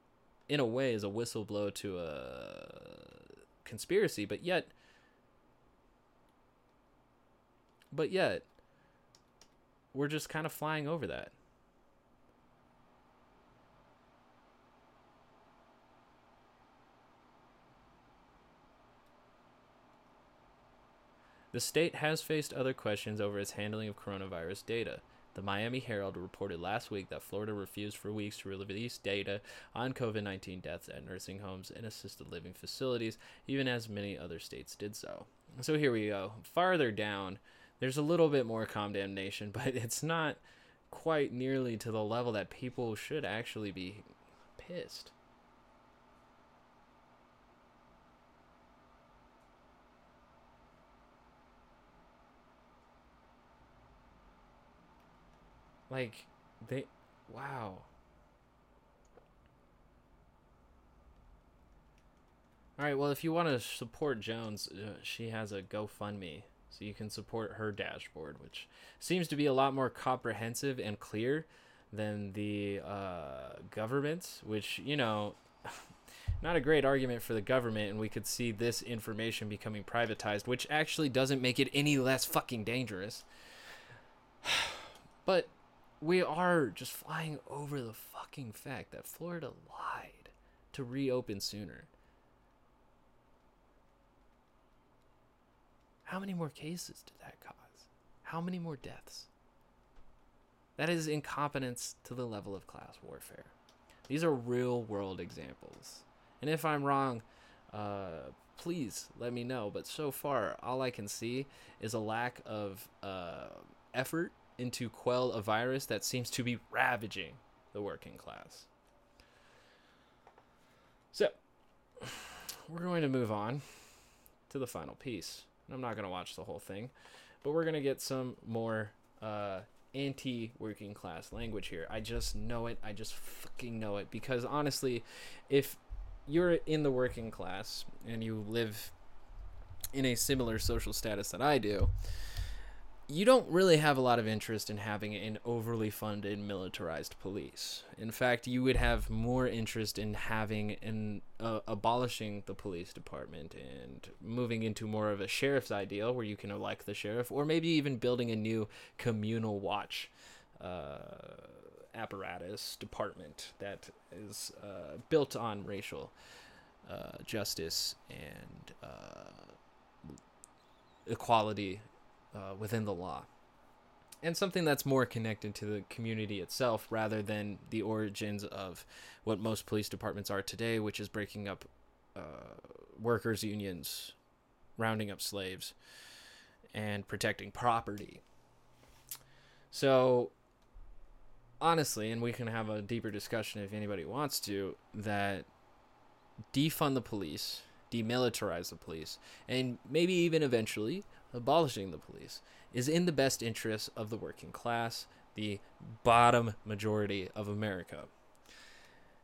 in a way, is a whistleblow to a conspiracy, but yet but yet we're just kind of flying over that. The state has faced other questions over its handling of coronavirus data. The Miami Herald reported last week that Florida refused for weeks to release data on COVID 19 deaths at nursing homes and assisted living facilities, even as many other states did so. So here we go. Farther down, there's a little bit more condemnation, but it's not quite nearly to the level that people should actually be pissed. Like, they. Wow. Alright, well, if you want to support Jones, uh, she has a GoFundMe. So you can support her dashboard, which seems to be a lot more comprehensive and clear than the uh, government, which, you know, not a great argument for the government, and we could see this information becoming privatized, which actually doesn't make it any less fucking dangerous. but we are just flying over the fucking fact that Florida lied to reopen sooner. How many more cases did that cause? How many more deaths? That is incompetence to the level of class warfare. These are real world examples. And if I'm wrong, uh, please let me know. But so far, all I can see is a lack of uh, effort into quell a virus that seems to be ravaging the working class. So, we're going to move on to the final piece. I'm not going to watch the whole thing, but we're going to get some more uh, anti working class language here. I just know it. I just fucking know it. Because honestly, if you're in the working class and you live in a similar social status that I do, you don't really have a lot of interest in having an overly funded militarized police. In fact, you would have more interest in having an uh, abolishing the police department and moving into more of a sheriff's ideal where you can elect the sheriff, or maybe even building a new communal watch uh, apparatus department that is uh, built on racial uh, justice and uh, equality uh, within the law. And something that's more connected to the community itself rather than the origins of what most police departments are today, which is breaking up uh, workers' unions, rounding up slaves, and protecting property. So, honestly, and we can have a deeper discussion if anybody wants to, that defund the police, demilitarize the police, and maybe even eventually abolishing the police is in the best interest of the working class, the bottom majority of America.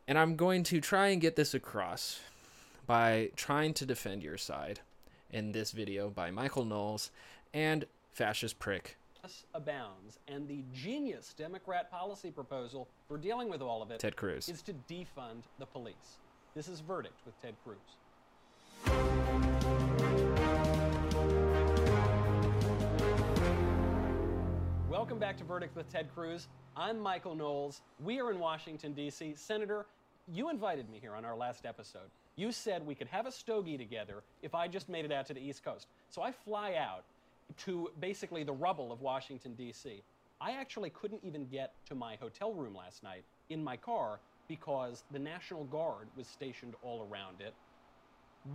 And I'm going to try and get this across by trying to defend your side in this video by Michael Knowles and Fascist Prick. Abounds, and the genius Democrat policy proposal for dealing with all of it Ted Cruz. is to defund the police. This is Verdict with Ted Cruz. Welcome back to Verdict with Ted Cruz. I'm Michael Knowles. We are in Washington, D.C. Senator, you invited me here on our last episode. You said we could have a stogie together if I just made it out to the East Coast. So I fly out to basically the rubble of Washington, D.C. I actually couldn't even get to my hotel room last night in my car because the National Guard was stationed all around it.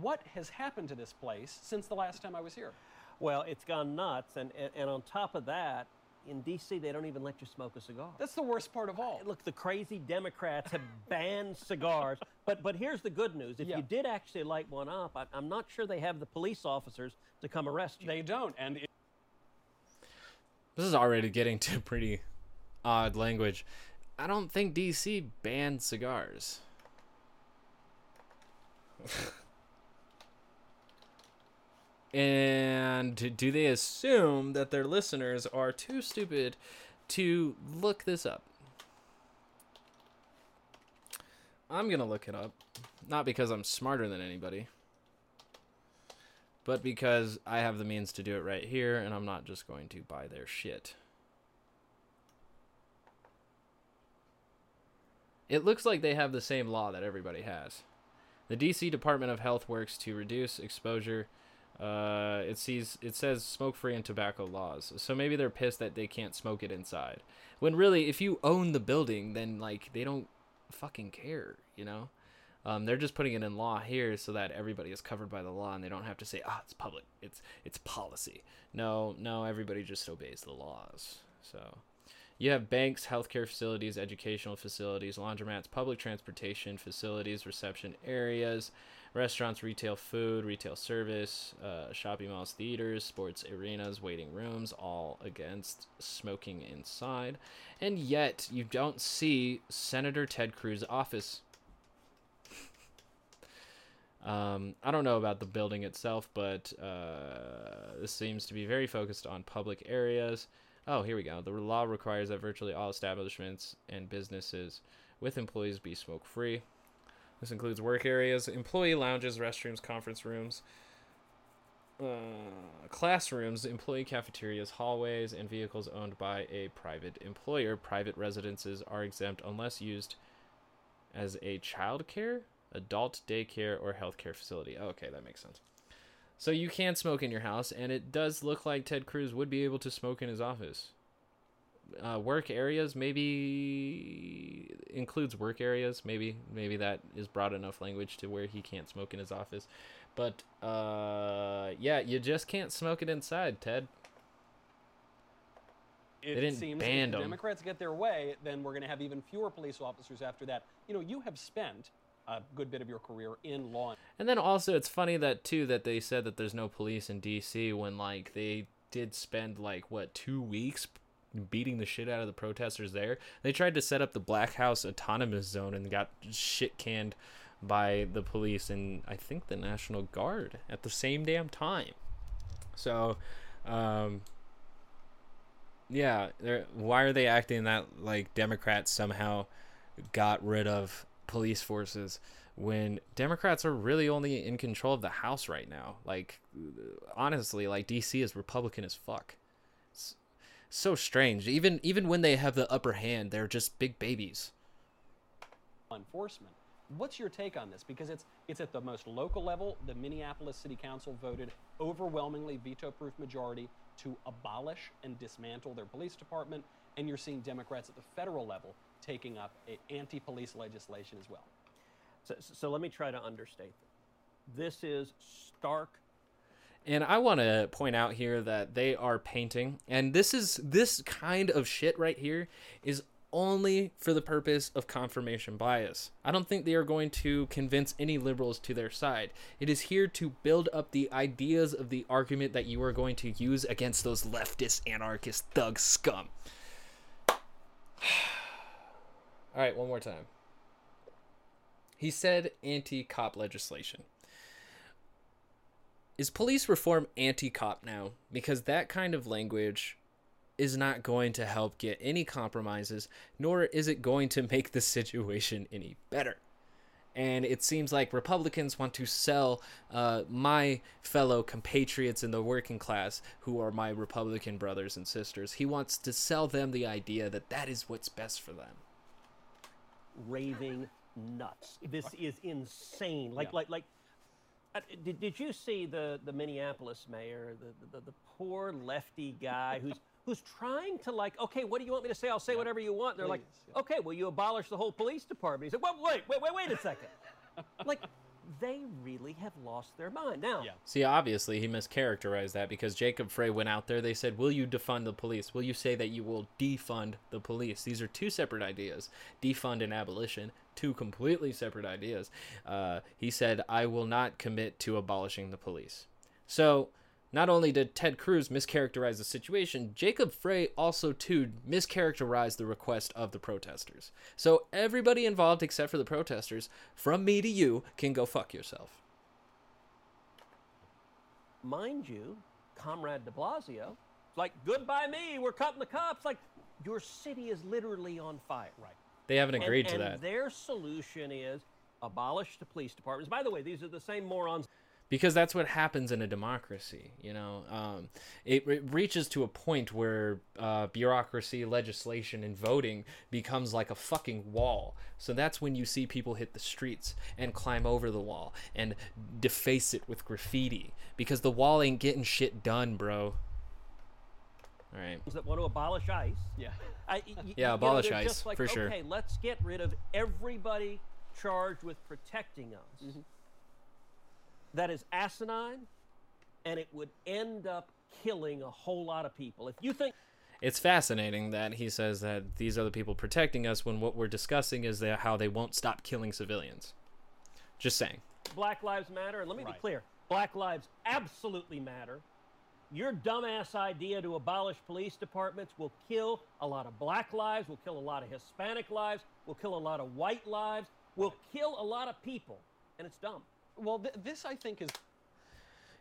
What has happened to this place since the last time I was here? Well, it's gone nuts, and, and, and on top of that, in D.C., they don't even let you smoke a cigar. That's the worst part of all. Look, the crazy Democrats have banned cigars, but but here's the good news: if Yeah. you did actually light one up, I, I'm not sure they have the police officers to come arrest you. They don't, and it, This is already getting to pretty odd language. I don't think DC banned cigars. and do they assume that their listeners are too stupid to look this up? I'm going to look it up. Not because I'm smarter than anybody, but because I have the means to do it right here and I'm not just going to buy their shit. It looks like they have the same law that everybody has. The DC Department of Health works to reduce exposure. Uh, it sees it says smoke-free and tobacco laws. So maybe they're pissed that they can't smoke it inside. When really, if you own the building, then like they don't fucking care, you know. Um, they're just putting it in law here so that everybody is covered by the law and they don't have to say, "Ah, it's public, it's it's policy." No, no, everybody just obeys the laws. So, you have banks, healthcare facilities, educational facilities, laundromats, public transportation facilities, reception areas, restaurants, retail food, retail service, uh, shopping malls, theaters, sports arenas, waiting rooms, all against smoking inside. And yet, you don't see Senator Ted Cruz's office. Um, I don't know about the building itself, but uh, this seems to be very focused on public areas. Oh, here we go. The law requires that virtually all establishments and businesses with employees be smoke free. This includes work areas, employee lounges, restrooms, conference rooms, uh, classrooms, employee cafeterias, hallways, and vehicles owned by a private employer. Private residences are exempt unless used as a child care, adult daycare, or healthcare facility. Okay, that makes sense. So you can smoke in your house, and it does look like Ted Cruz would be able to smoke in his office. Uh, work areas maybe includes work areas. Maybe maybe that is broad enough language to where he can't smoke in his office. But uh, yeah, you just can't smoke it inside, Ted. it didn't seems ban if the them. Democrats get their way, then we're going to have even fewer police officers after that. You know, you have spent a good bit of your career in law And then also it's funny that too that they said that there's no police in DC when like they did spend like what 2 weeks beating the shit out of the protesters there. They tried to set up the Black House autonomous zone and got shit canned by the police and I think the National Guard at the same damn time. So um yeah, why are they acting that like Democrats somehow got rid of police forces when Democrats are really only in control of the House right now? Like, honestly, like DC is Republican as fuck. It's so strange. Even even when they have the upper hand, they're just big babies. enforcement. What's your take on this? Because it's it's at the most local level. The Minneapolis City Council voted overwhelmingly veto-proof majority to abolish and dismantle their police department, and you're seeing Democrats at the federal level taking up a anti-police legislation as well. So, so let me try to understate this. This is stark And I want to point out here that they are painting, and this is this kind of shit right here is only for the purpose of confirmation bias. I don't think they are going to convince any liberals to their side. It is here to build up the ideas of the argument that you are going to use against those leftist, anarchist, thug scum. All right, one more time. He said anti cop legislation is police reform anti-cop now because that kind of language is not going to help get any compromises nor is it going to make the situation any better And it seems like Republicans want to sell uh, my fellow compatriots in the working class, who are my Republican brothers and sisters. He wants to sell them the idea that that is what's best for them. raving nuts. This is insane. Like, Yeah. like, like. Uh, Did, did you see the, the Minneapolis mayor, the, the, the poor lefty guy who's who's trying to like, okay, what do you want me to say? I'll say whatever you want. They're like, yeah. okay, well, you abolish the whole police department. He said, well, wait, wait, wait, wait a second. like, they really have lost their mind. Now, Yeah. See, obviously, he mischaracterized that because Jacob Frey went out there. They said, Will you defund the police? Will you say that you will defund the police? These are two separate ideas defund and abolition, two completely separate ideas. Uh, he said, I will not commit to abolishing the police. So, not only did Ted Cruz mischaracterize the situation, Jacob Frey also too mischaracterized the request of the protesters. So everybody involved except for the protesters, from me to you, can go fuck yourself. mind you, Comrade de Blasio, like, goodbye me, we're cutting the cops. Like, your city is literally on fire. Right. They haven't And- agreed to and that. Their solution is abolish the police departments. By the way, these are the same morons. Because that's what happens in a democracy you know um, it, it reaches to a point where uh, bureaucracy legislation and voting becomes like a fucking wall so that's when you see people hit the streets and climb over the wall and deface it with graffiti because the wall ain't getting shit done bro all right that want to abolish ICE. Yeah. I, y- y- you Yeah, abolish they're ICE, just like, for sure. Okay, let's get rid of everybody charged with protecting us. Mm-hmm. That is asinine, and it would end up killing a whole lot of people. If you think it's fascinating that he says that these are the people protecting us when what we're discussing is that how they won't stop killing civilians just saying Black Lives Matter, and let me be clear Black lives absolutely matter. Your dumbass idea to abolish police departments will kill a lot of black lives, will kill a lot of Hispanic lives, will kill a lot of white lives, will kill a lot of people, and it's dumb. Well, th- this I think is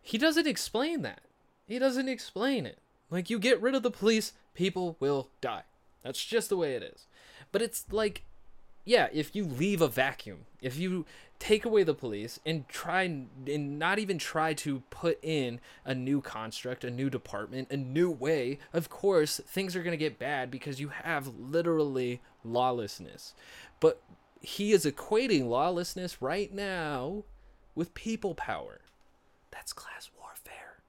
He doesn't explain that. He doesn't explain it. Like, you get rid of the police, people will die. That's just the way it is. But it's like, yeah, if you leave a vacuum, if you take away the police and try and not even try to put in a new construct, a new department, a new way, of course, things are going to get bad because you have literally lawlessness. But he is equating lawlessness right now with people power. That's class warfare.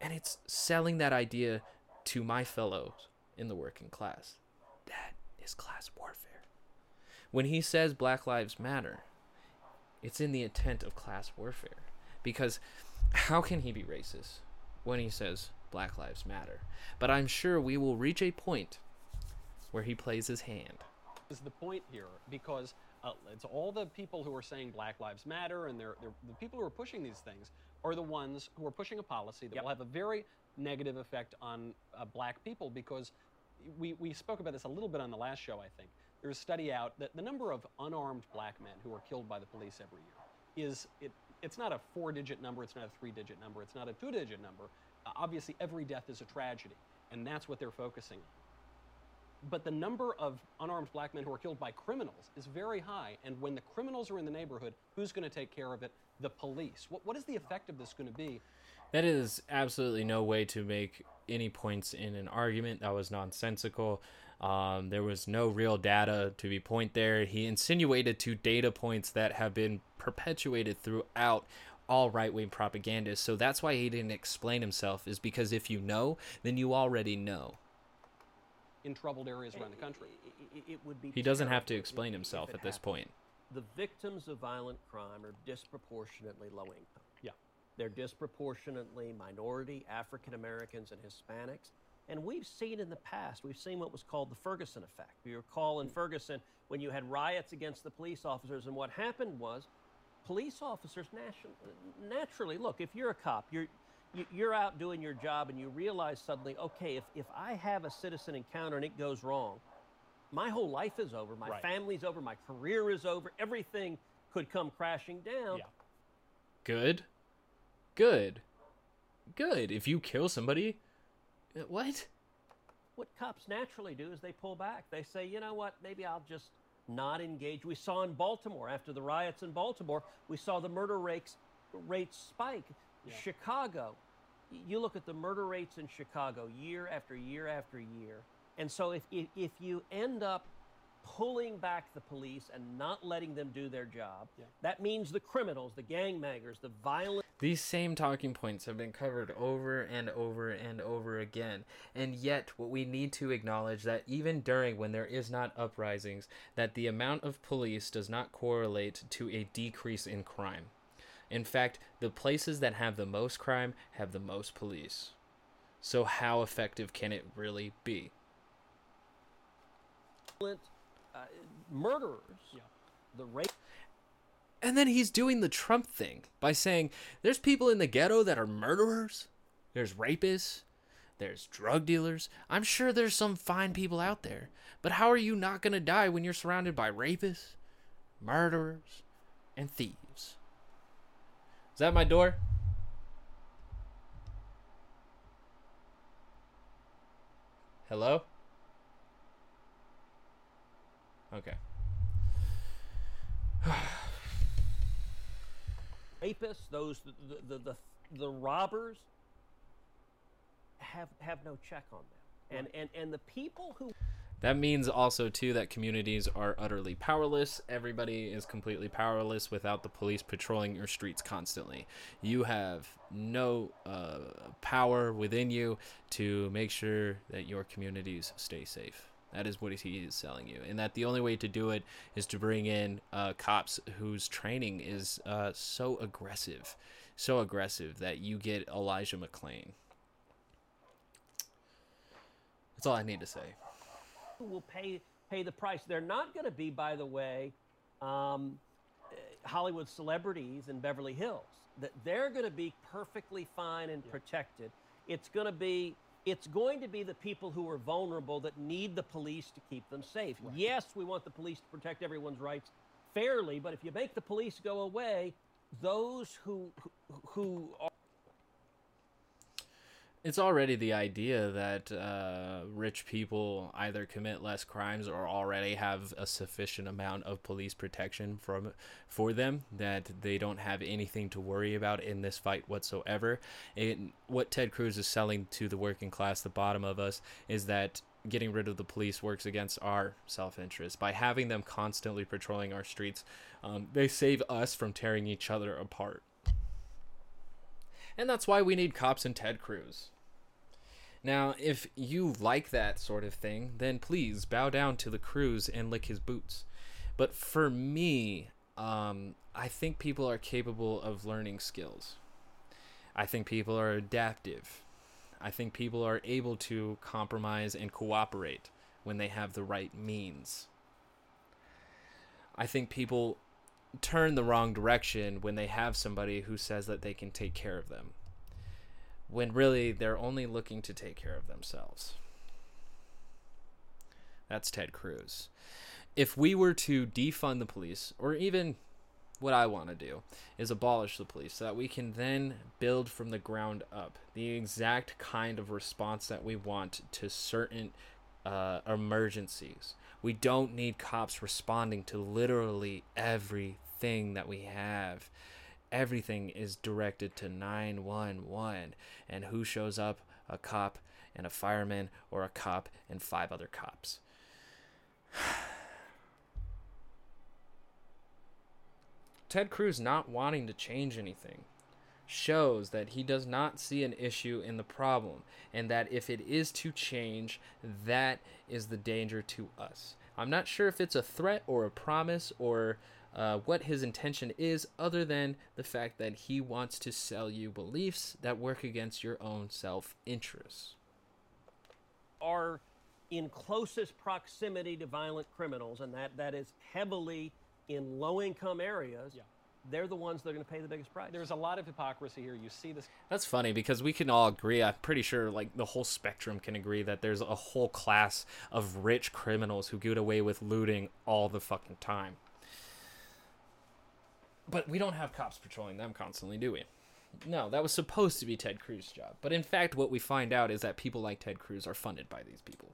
And it's selling that idea to my fellows in the working class. That is class warfare. When he says Black Lives Matter, it's in the intent of class warfare. Because how can he be racist when he says Black Lives Matter? But I'm sure we will reach a point where he plays his hand. is the point here because it's all the people who are saying Black Lives Matter and they're, they're the people who are pushing these things are the ones who are pushing a policy that Yep. will have a very negative effect on uh, black people because we, we spoke about this a little bit on the last show, I think. There's a study out that the number of unarmed black men who are killed by the police every year is it, it's not a four digit number, it's not a three digit number, it's not a two digit number. Uh, obviously, every death is a tragedy, and that's what they're focusing on but the number of unarmed black men who are killed by criminals is very high. And when the criminals are in the neighborhood, who's going to take care of it? The police. What, what is the effect of this going to be? That is absolutely no way to make any points in an argument. That was nonsensical. Um, there was no real data to be point there. He insinuated two data points that have been perpetuated throughout all right wing propaganda. So that's why he didn't explain himself, is because if you know, then you already know. In troubled areas around the country. I- I- It would be He doesn't have to explain if- if himself at this happened. point. The victims of violent crime are disproportionately low income. Yeah. They're disproportionately minority, African Americans, and Hispanics. And we've seen in the past, we've seen what was called the Ferguson effect. You recall in Ferguson when you had riots against the police officers, and what happened was police officers nation, naturally look, if you're a cop, you're you- you're out doing your job and you realize suddenly, okay, if, if I have a citizen encounter and it goes wrong, my whole life is over, my Right. family's over, my career is over, everything could come crashing down. Yeah. Good. Good. Good. If you kill somebody, uh, what? What cops naturally do is they pull back. They say, you know what, maybe I'll just not engage. We saw in Baltimore after the riots in Baltimore, we saw the murder rates rates spike. Chicago, you look at the murder rates in Chicago year after year after year, and so if if, if you end up pulling back the police and not letting them do their job, that means the criminals, the gangbangers, the violent. These same talking points have been covered over and over and over again. And yet what we need to acknowledge that even during when there is not uprisings, that the amount of police does not correlate to a decrease in crime. In fact, the places that have the most crime have the most police. So how effective can it really be? Uh, murderers, the rape. And then he's doing the Trump thing by saying there's people in the ghetto that are murderers, there's rapists, there's drug dealers. I'm sure there's some fine people out there. But how are you not going to die when you're surrounded by rapists, murderers, and thieves? Is that my door? Hello? Okay. rapists, those the the, the, the robbers have have no check on them. And and and the people who That means also too that communities are utterly powerless. Everybody is completely powerless without the police patrolling your streets constantly. You have no uh, power within you to make sure that your communities stay safe. That is what he is selling you, and that the only way to do it is to bring in uh, cops whose training is uh, so aggressive, so aggressive that you get Elijah McClain. That's all I need to say. Will pay pay the price. They're not going to be, by the way, um, Hollywood celebrities in Beverly Hills. That they're going to be perfectly fine and protected. It's going to be it's going to be the people who are vulnerable that need the police to keep them safe. Yes, we want the police to protect everyone's rights fairly, but if you make the police go away, those who who, who are It's already the idea that uh, rich people either commit less crimes or already have a sufficient amount of police protection from for them that they don't have anything to worry about in this fight whatsoever. And what Ted Cruz is selling to the working class, the bottom of us, is that getting rid of the police works against our self-interest by having them constantly patrolling our streets. Um, they save us from tearing each other apart. And that's why we need cops and Ted Cruz. Now, if you like that sort of thing, then please bow down to the Cruz and lick his boots. But for me, um, I think people are capable of learning skills. I think people are adaptive. I think people are able to compromise and cooperate when they have the right means. I think people turn the wrong direction when they have somebody who says that they can take care of them when really they're only looking to take care of themselves. That's Ted Cruz. If we were to defund the police, or even what I want to do is abolish the police so that we can then build from the ground up the exact kind of response that we want to certain uh, emergencies. We don't need cops responding to literally everything that we have everything is directed to 911 and who shows up? A cop and a fireman or a cop and five other cops? Ted cruz not wanting to change anything shows that he does not see an issue in the problem and that if it is to change that is the danger to us. I'm not sure if it's a threat or a promise or uh, what his intention is, other than the fact that he wants to sell you beliefs that work against your own self interest. are in closest proximity to violent criminals, and that, that is heavily in low income areas, Yeah. they're the ones that are going to pay the biggest price. There's a lot of hypocrisy here. You see this That's funny because we can all agree. I'm pretty sure, like, the whole spectrum can agree that there's a whole class of rich criminals who get away with looting all the fucking time. But we don't have cops patrolling them constantly, do we? No, that was supposed to be Ted Cruz's job. But in fact, what we find out is that people like Ted Cruz are funded by these people.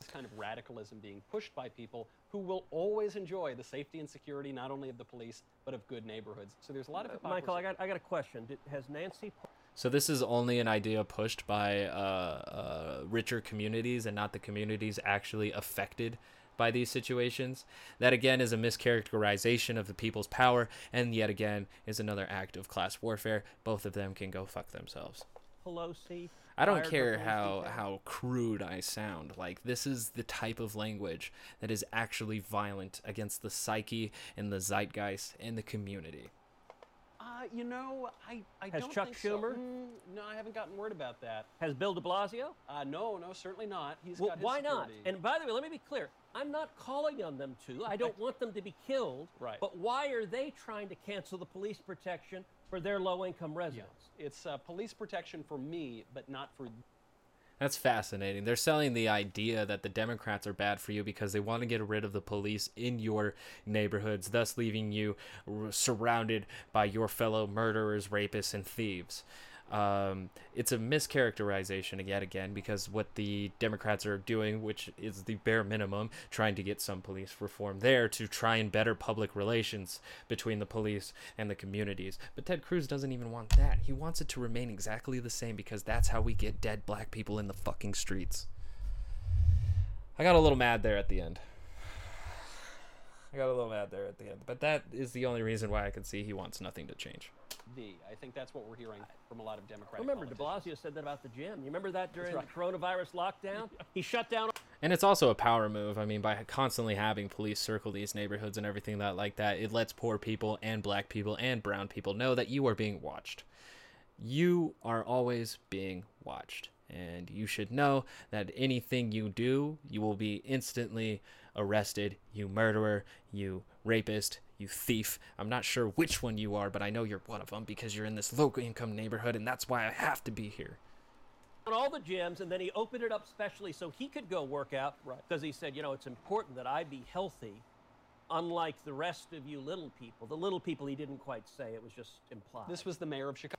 this kind of radicalism being pushed by people who will always enjoy the safety and security not only of the police but of good neighborhoods. So there's a lot of hypocrisy. Michael, I got, I got a question. Did, has Nancy So this is only an idea pushed by uh, uh, richer communities and not the communities actually affected by these situations. That again is a mischaracterization of the people's power, and yet again is another act of class warfare. Both of them can go fuck themselves. Pelosi? I don't care how how crude I sound. Like this is the type of language that is actually violent against the psyche and the zeitgeist and the community. Uh, you know, I, I Has don't Chuck think so. Schumer? Mm, no, I haven't gotten word about that. Has Bill de Blasio? Uh, no, no, certainly not. He's Well, got his why not? And by the way, let me be clear. I'm not calling on them to. I don't want them to be killed. Right. But why are they trying to cancel the police protection for their low-income yeah. residents? it's uh, police protection for me, but not for That's fascinating. They're selling the idea that the Democrats are bad for you because they want to get rid of the police in your neighborhoods, thus leaving you surrounded by your fellow murderers, rapists, and thieves. Um, it's a mischaracterization yet again because what the Democrats are doing, which is the bare minimum, trying to get some police reform there to try and better public relations between the police and the communities. But Ted Cruz doesn't even want that. He wants it to remain exactly the same because that's how we get dead black people in the fucking streets. I got a little mad there at the end. I got a little mad there at the end. But that is the only reason why I can see he wants nothing to change. The. I think that's what we're hearing from a lot of Democratic Remember, de. Blasio said that about the gym. You remember that during right. the coronavirus lockdown? He shut down And it's also a power move. I mean, by constantly having police circle these neighborhoods and everything that like that, it lets poor people and black people and brown people know that you are being watched. You are always being watched. And you should know that anything you do, you will be instantly arrested. You murderer, you rapist, you thief. I'm not sure which one you are, but I know you're one of them because you're in this low income neighborhood, and that's why I have to be here. all the gyms, and then he opened it up specially so he could go work out. Right. Because he said, you know, it's important that I be healthy, unlike the rest of you little people. The little people he didn't quite say; it was just implied. This was the mayor of Chicago.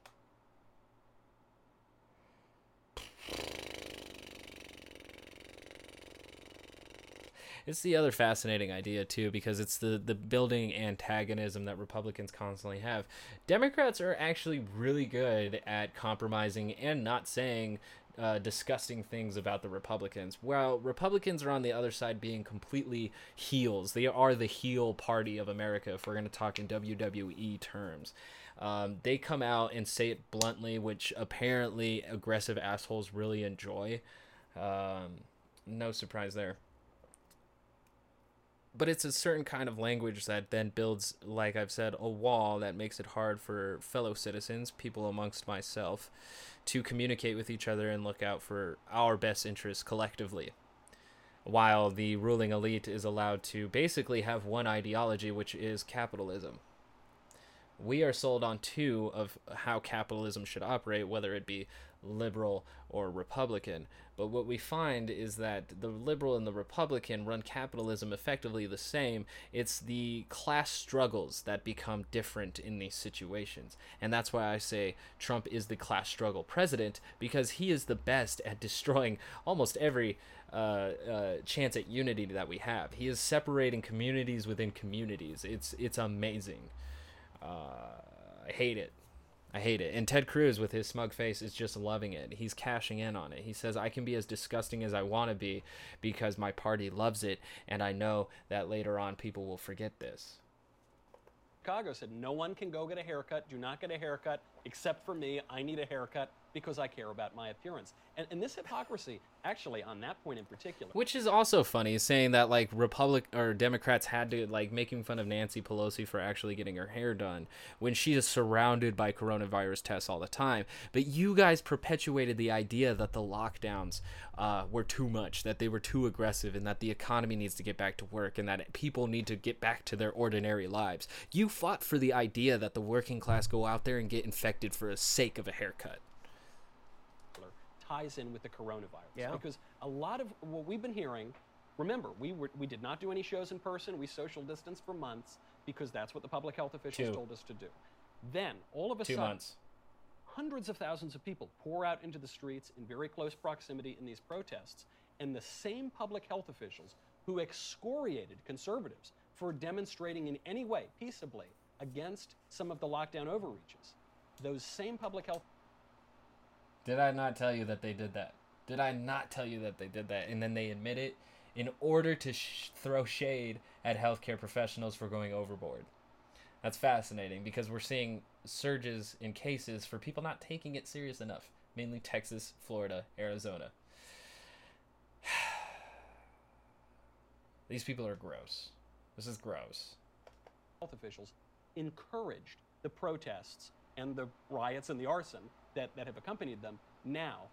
It's the other fascinating idea too, because it's the the building antagonism that Republicans constantly have. Democrats are actually really good at compromising and not saying uh, disgusting things about the Republicans. While Republicans are on the other side being completely heels, they are the heel party of America. If we're going to talk in WWE terms. Um, they come out and say it bluntly, which apparently aggressive assholes really enjoy. Um, no surprise there but it's a certain kind of language that then builds like i've said a wall that makes it hard for fellow citizens people amongst myself to communicate with each other and look out for our best interests collectively. While the ruling elite is allowed to basically have one ideology which is capitalism. We are sold on two of how capitalism should operate, whether it be liberal or Republican. But what we find is that the liberal and the Republican run capitalism effectively the same. It's the class struggles that become different in these situations. And that's why I say Trump is the class struggle president, because he is the best at destroying almost every uh, uh, chance at unity that we have. He is separating communities within communities. It's it's amazing. Uh, I hate it. I hate it. And Ted Cruz, with his smug face, is just loving it. He's cashing in on it. He says, I can be as disgusting as I want to be because my party loves it, and I know that later on people will forget this. Chicago said no one can go get a haircut. Do not get a haircut except for me. I need a haircut because I care about my appearance. And, and this hypocrisy, actually, on that point in particular, Which is also funny, saying that like Republic or Democrats had to like making fun of Nancy Pelosi for actually getting her hair done when she is surrounded by coronavirus tests all the time. But you guys perpetuated the idea that the lockdowns uh, were too much, that they were too aggressive, and that the economy needs to get back to work, and that people need to get back to their ordinary lives. You fought for the idea that the working class go out there and get infected for the sake of a haircut. ties in with the coronavirus. Yeah. Because a lot of what we've been hearing, remember, we were we did not do any shows in person. We social distanced for months because that's what the public health officials Two. told us to do. Then all of a Two sudden, months. hundreds of thousands of people pour out into the streets in very close proximity in these protests. and the same public health officials who excoriated conservatives for demonstrating in any way, peaceably, against some of the lockdown overreaches. Those same public health Did I not tell you that they did that? Did I not tell you that they did that? And then they admit it in order to sh- throw shade at healthcare professionals for going overboard. That's fascinating because we're seeing surges in cases for people not taking it serious enough, mainly Texas, Florida, Arizona. These people are gross. This is gross. health officials encouraged the protests and the riots and the arson that, that have accompanied them now.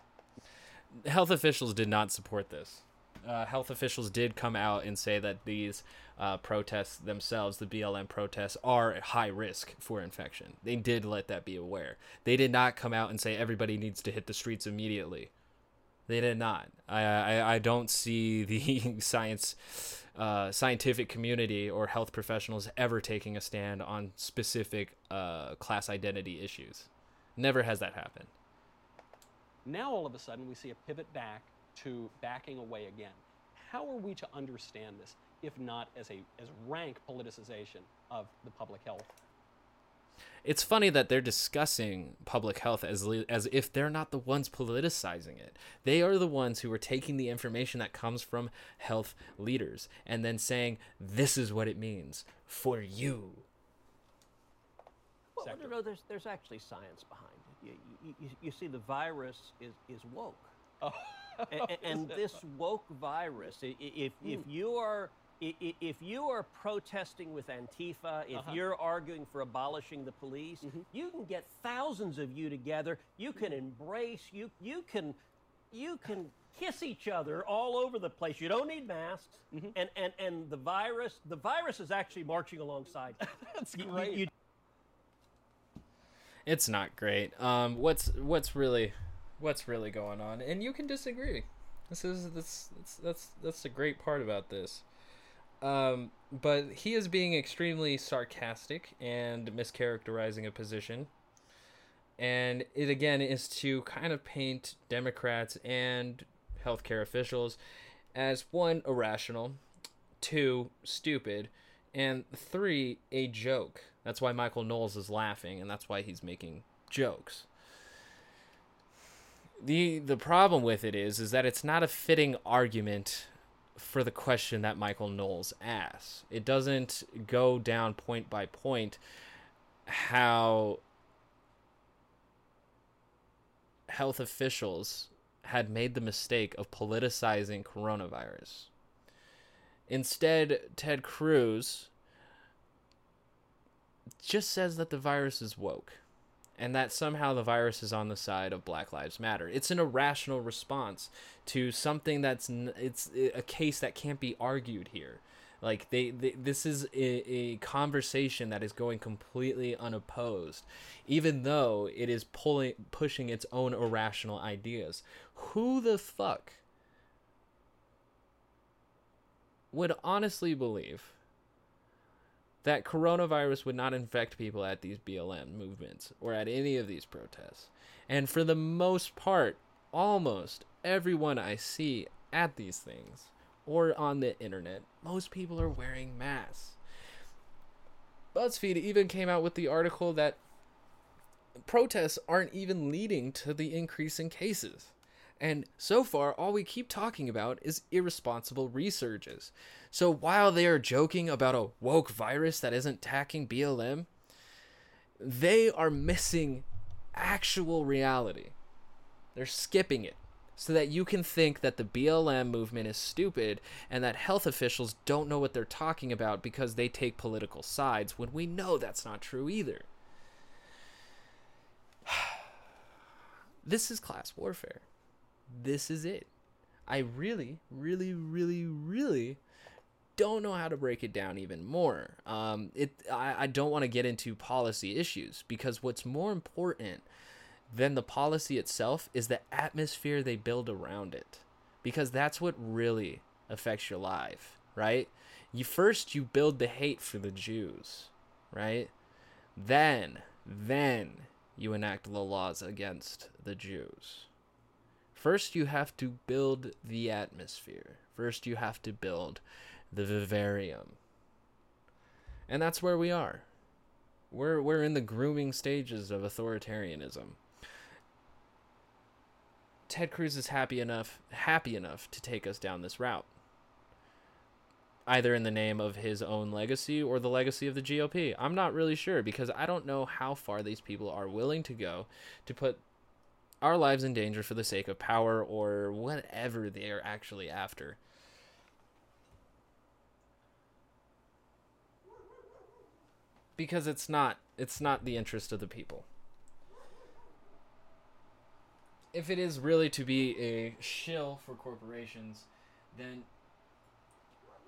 health officials did not support this. Uh, health officials did come out and say that these uh, protests themselves, the BLM protests, are high risk for infection. They did let that be aware. They did not come out and say everybody needs to hit the streets immediately. They did not. I I, I don't see the science, uh, scientific community or health professionals ever taking a stand on specific uh, class identity issues. Never has that happened. Now, all of a sudden, we see a pivot back to backing away again. How are we to understand this, if not as a as rank politicization of the public health? It's funny that they're discussing public health as li- as if they're not the ones politicizing it. They are the ones who are taking the information that comes from health leaders and then saying this is what it means for you. Well, sector. no, no, there's, there's actually science behind it. You, you, you, you see, the virus is, is woke. Oh, and, and this woke virus, i- i- if, if hmm. you are i- i- if you are protesting with Antifa, if Uh-huh. you're arguing for abolishing the police, you can get thousands of you together. You can embrace. You you can you can kiss each other all over the place. You don't need masks. And, and and the virus the virus is actually marching alongside. That's You- you- great. you It's not great. Um, what's what's really what's really going on? And you can disagree. This is this that's that's that's the great part about this. Um, but he is being extremely sarcastic and mischaracterizing a position. And it again is to kind of paint Democrats and healthcare officials as one irrational, two stupid, and three a joke. That's why Michael Knowles is laughing, and that's why he's making jokes. the The problem with it is, is that it's not a fitting argument for the question that Michael Knowles asks. It doesn't go down point by point how health officials had made the mistake of politicizing coronavirus. Instead, Ted Cruz just says that the virus is woke and that somehow the virus is on the side of Black Lives Matter. It's an irrational response to something that's n- it's a case that can't be argued here. Like they, they this is a, a conversation that is going completely unopposed, even though it is pulling pushing its own irrational ideas. Who the fuck would honestly believe that coronavirus would not infect people at these BLM movements or at any of these protests. And for the most part, almost everyone I see at these things or on the internet, most people are wearing masks. BuzzFeed even came out with the article that protests aren't even leading to the increase in cases. And so far, all we keep talking about is irresponsible resurges. So while they are joking about a woke virus that isn't attacking BLM, they are missing actual reality. They're skipping it so that you can think that the BLM movement is stupid and that health officials don't know what they're talking about because they take political sides when we know that's not true either. this is class warfare this is it. I really, really, really, really don't know how to break it down even more. Um, it I, I don't want to get into policy issues because what's more important than the policy itself is the atmosphere they build around it. Because that's what really affects your life, right? You first you build the hate for the Jews, right? Then, then you enact the laws against the Jews First, you have to build the atmosphere. First, you have to build the vivarium. And that's where we are. We're, we're in the grooming stages of authoritarianism. Ted Cruz is happy enough happy enough to take us down this route. Either in the name of his own legacy or the legacy of the GOP. I'm not really sure because I don't know how far these people are willing to go to put our lives in danger for the sake of power or whatever they are actually after. Because it's not it's not the interest of the people. If it is really to be a shill for corporations, then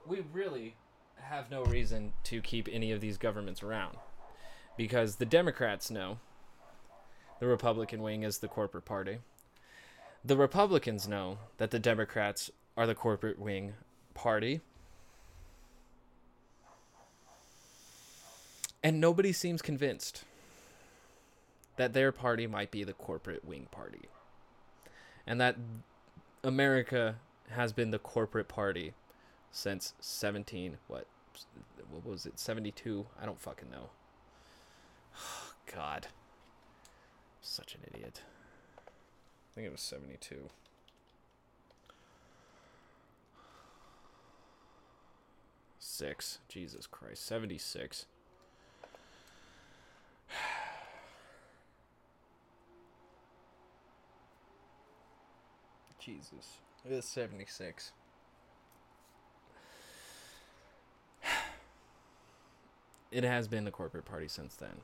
we really have no reason to keep any of these governments around. Because the Democrats know the Republican wing is the corporate party. The Republicans know that the Democrats are the corporate wing party. And nobody seems convinced that their party might be the corporate wing party. And that America has been the corporate party since 17 what what was it 72 i don't fucking know. God. Such an idiot. I think it was 72 six. Jesus christ. 76 jesus it is 76 it has been the corporate party since then.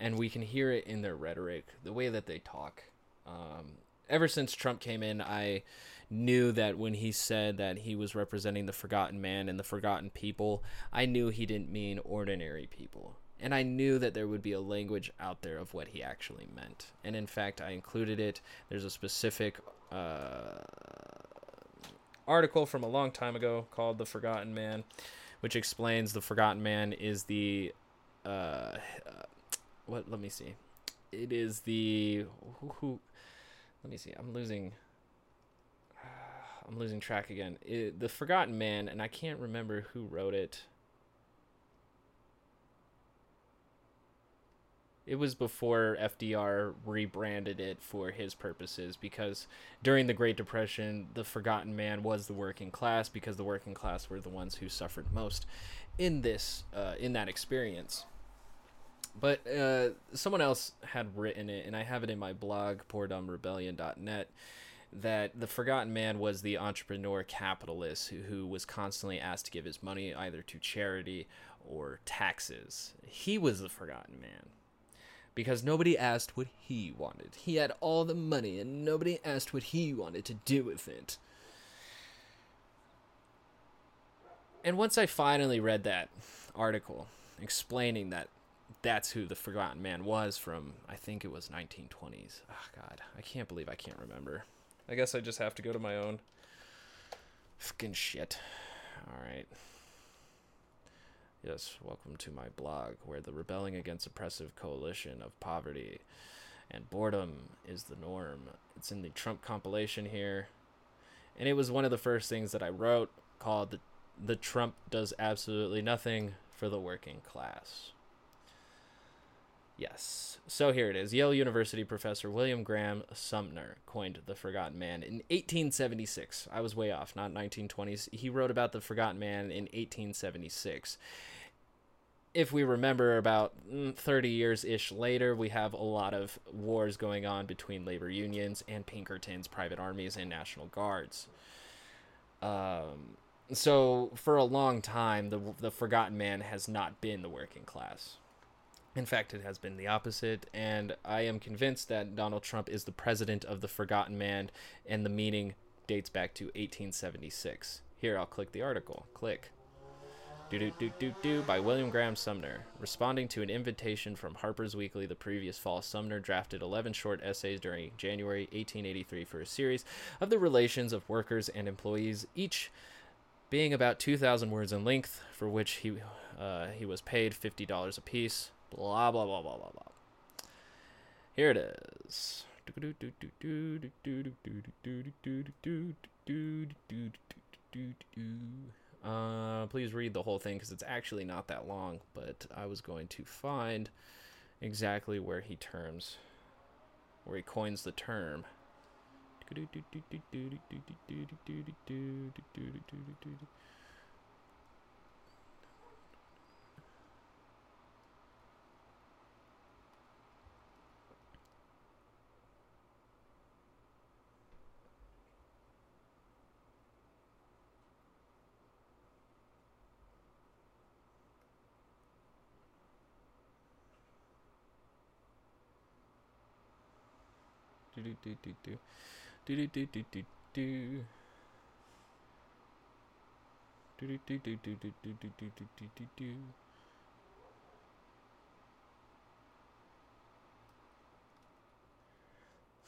And we can hear it in their rhetoric, the way that they talk. Um, ever since Trump came in, I knew that when he said that he was representing the forgotten man and the forgotten people, I knew he didn't mean ordinary people. And I knew that there would be a language out there of what he actually meant. And in fact, I included it. There's a specific uh, article from a long time ago called The Forgotten Man which explains the Forgotten Man is the uh, uh what? Let me see. It is the who, who let me see. I'm losing. I'm losing track again. It, the Forgotten Man, and I can't remember who wrote it. It was before FDR rebranded it for his purposes because during the Great Depression, the forgotten man was the working class because the working class were the ones who suffered most in this uh, in that experience. But uh, someone else had written it, and I have it in my blog, poordumbrebellion.net, that the forgotten man was the entrepreneur capitalist who, who was constantly asked to give his money either to charity or taxes. He was the forgotten man because nobody asked what he wanted. He had all the money and nobody asked what he wanted to do with it. And once I finally read that article explaining that that's who the Forgotten Man was from, I think it was 1920s. Oh, ah, God, I can't believe I can't remember. I guess I just have to go to my own fucking shit. All right. Yes, welcome to my blog, where the rebelling against oppressive coalition of poverty and boredom is the norm. It's in the Trump compilation here. And it was one of the first things that I wrote called The, the Trump Does Absolutely Nothing for the Working Class. Yes. So here it is. Yale University professor William Graham Sumner coined the Forgotten Man in 1876. I was way off, not 1920s. He wrote about the Forgotten Man in 1876. If we remember, about mm, 30 years ish later, we have a lot of wars going on between labor unions and Pinkertons, private armies, and National Guards. Um, so for a long time, the the Forgotten Man has not been the working class in fact, it has been the opposite, and I am convinced that Donald Trump is the president of the forgotten man, and the meaning dates back to 1876. Here, I'll click the article. Click. Do do do do do by William Graham Sumner. Responding to an invitation from Harper's Weekly the previous fall, Sumner drafted 11 short essays during January 1883 for a series of the relations of workers and employees, each being about 2,000 words in length, for which he uh, he was paid $50 apiece. Blah, blah, blah, blah, blah, blah. Here it is. Uh, please read the whole thing because it's actually not that long, but I was going to find exactly where he terms, where he coins the term.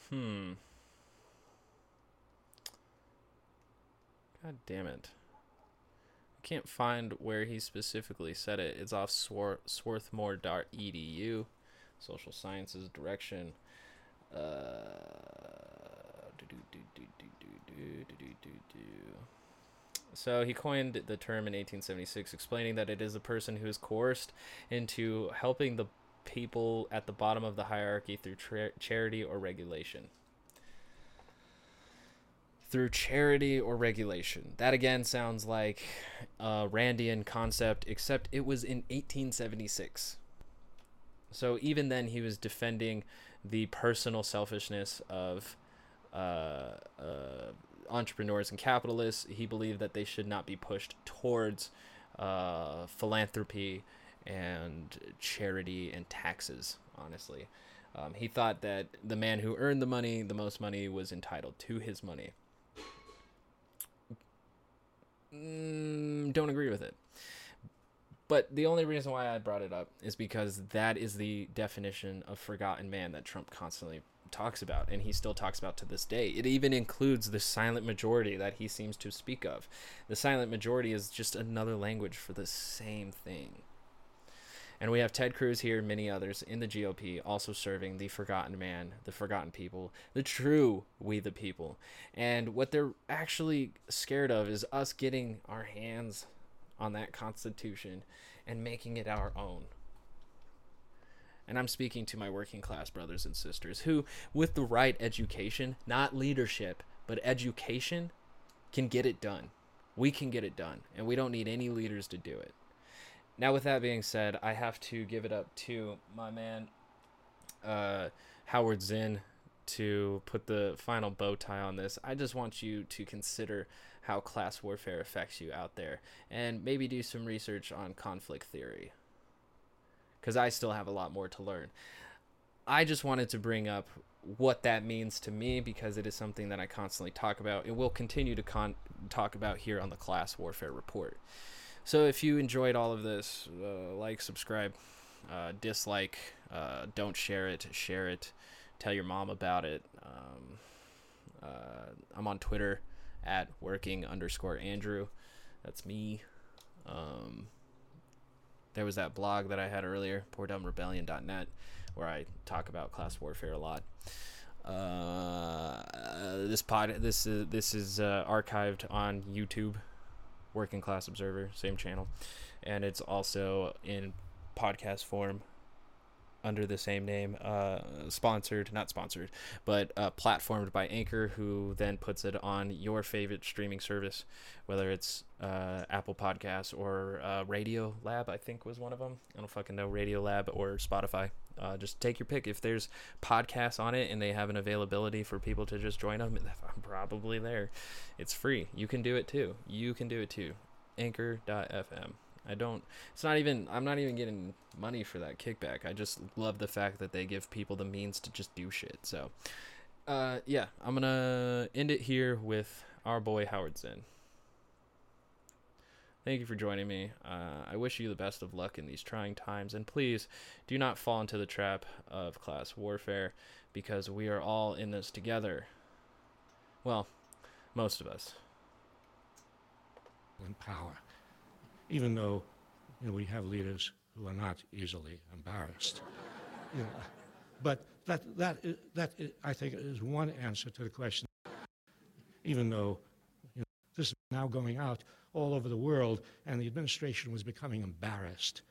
Hmm. God damn it. I can't find where he specifically said it. It's off swar- swarthmore.edu. Social sciences direction. Uh, so he coined the term in 1876, explaining that it is a person who is coerced into helping the people at the bottom of the hierarchy through tra- charity or regulation. Through charity or regulation. That again sounds like a Randian concept, except it was in 1876. So even then, he was defending the personal selfishness of uh, uh, entrepreneurs and capitalists. He believed that they should not be pushed towards uh, philanthropy and charity and taxes, honestly. Um, he thought that the man who earned the money, the most money, was entitled to his money. Mm, don't agree with it. But the only reason why I brought it up is because that is the definition of forgotten man that Trump constantly talks about, and he still talks about to this day. It even includes the silent majority that he seems to speak of. The silent majority is just another language for the same thing. And we have Ted Cruz here, and many others in the GOP, also serving the forgotten man, the forgotten people, the true we the people. And what they're actually scared of is us getting our hands on that Constitution and making it our own. And I'm speaking to my working class brothers and sisters who, with the right education, not leadership, but education, can get it done. We can get it done, and we don't need any leaders to do it. Now, with that being said, I have to give it up to my man, uh, Howard Zinn, to put the final bow tie on this. I just want you to consider how class warfare affects you out there and maybe do some research on conflict theory because I still have a lot more to learn. I just wanted to bring up what that means to me because it is something that I constantly talk about and will continue to con- talk about here on the Class Warfare Report. So if you enjoyed all of this, uh, like, subscribe, uh, dislike, uh, don't share it, share it, tell your mom about it. Um, uh, I'm on Twitter at working underscore Andrew. That's me. Um, there was that blog that I had earlier, poordumbrebellion.net, where I talk about class warfare a lot. Uh, this pod, this is this is uh, archived on YouTube, Working Class Observer, same channel, and it's also in podcast form under the same name, uh, sponsored, not sponsored, but uh, platformed by Anchor, who then puts it on your favorite streaming service, whether it's uh, Apple Podcasts or uh, Radio Lab, I think was one of them. I don't fucking know, Radio Lab or Spotify. Uh, just take your pick. If there's podcasts on it and they have an availability for people to just join them, I'm probably there. It's free. You can do it too. You can do it too. Anchor.fm. I don't. It's not even. I'm not even getting money for that kickback. I just love the fact that they give people the means to just do shit. So, uh, yeah, I'm gonna end it here with our boy Howard Zinn. Thank you for joining me. Uh, I wish you the best of luck in these trying times, and please do not fall into the trap of class warfare because we are all in this together. Well, most of us. In power even though you know, we have leaders who are not easily embarrassed. You know, but that, that, i- that i- I think is one answer to the question, even though you know, this is now going out all over the world and the administration was becoming embarrassed.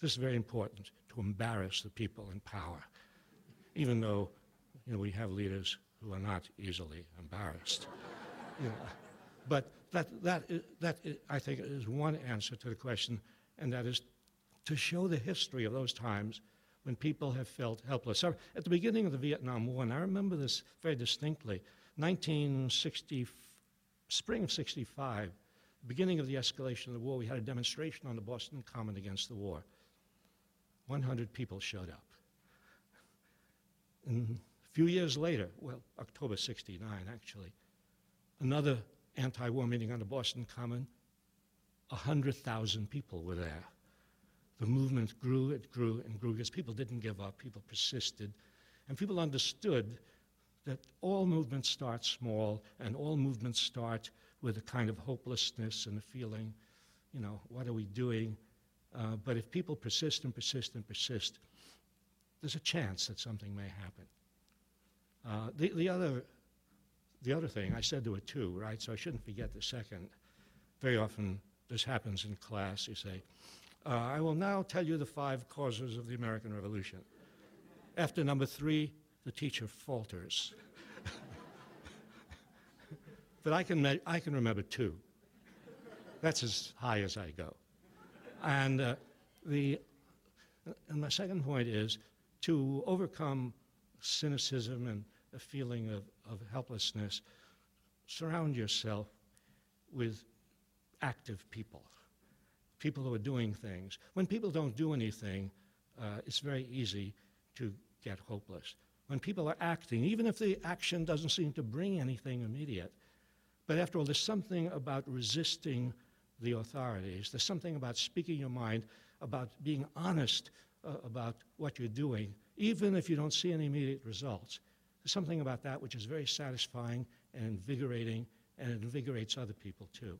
This is very important to embarrass the people in power, even though you know, we have leaders who are not easily embarrassed. You know, but that, that, that I think is one answer to the question, and that is to show the history of those times when people have felt helpless. So at the beginning of the Vietnam War, and I remember this very distinctly, 1960, spring of 65, beginning of the escalation of the war, we had a demonstration on the Boston Common against the war. 100 people showed up. And a few years later, well, October 69 actually, another anti-war meeting on the Boston Common, 100,000 people were there. The movement grew, it grew and grew because people didn't give up, people persisted, and people understood that all movements start small and all movements start with a kind of hopelessness and a feeling, you know, what are we doing? Uh, but if people persist and persist and persist, there's a chance that something may happen. Uh, the, the, other, the other thing, I said there were two, right? So I shouldn't forget the second. Very often this happens in class. You say, uh, I will now tell you the five causes of the American Revolution. After number three, the teacher falters. but I can, me- I can remember two. That's as high as I go. And, uh, the, and my second point is to overcome cynicism and a feeling of, of helplessness, surround yourself with active people, people who are doing things. When people don't do anything, uh, it's very easy to get hopeless. When people are acting, even if the action doesn't seem to bring anything immediate, but after all, there's something about resisting the authorities. There's something about speaking your mind, about being honest uh, about what you're doing, even if you don't see any immediate results. There's something about that which is very satisfying and invigorating, and it invigorates other people too.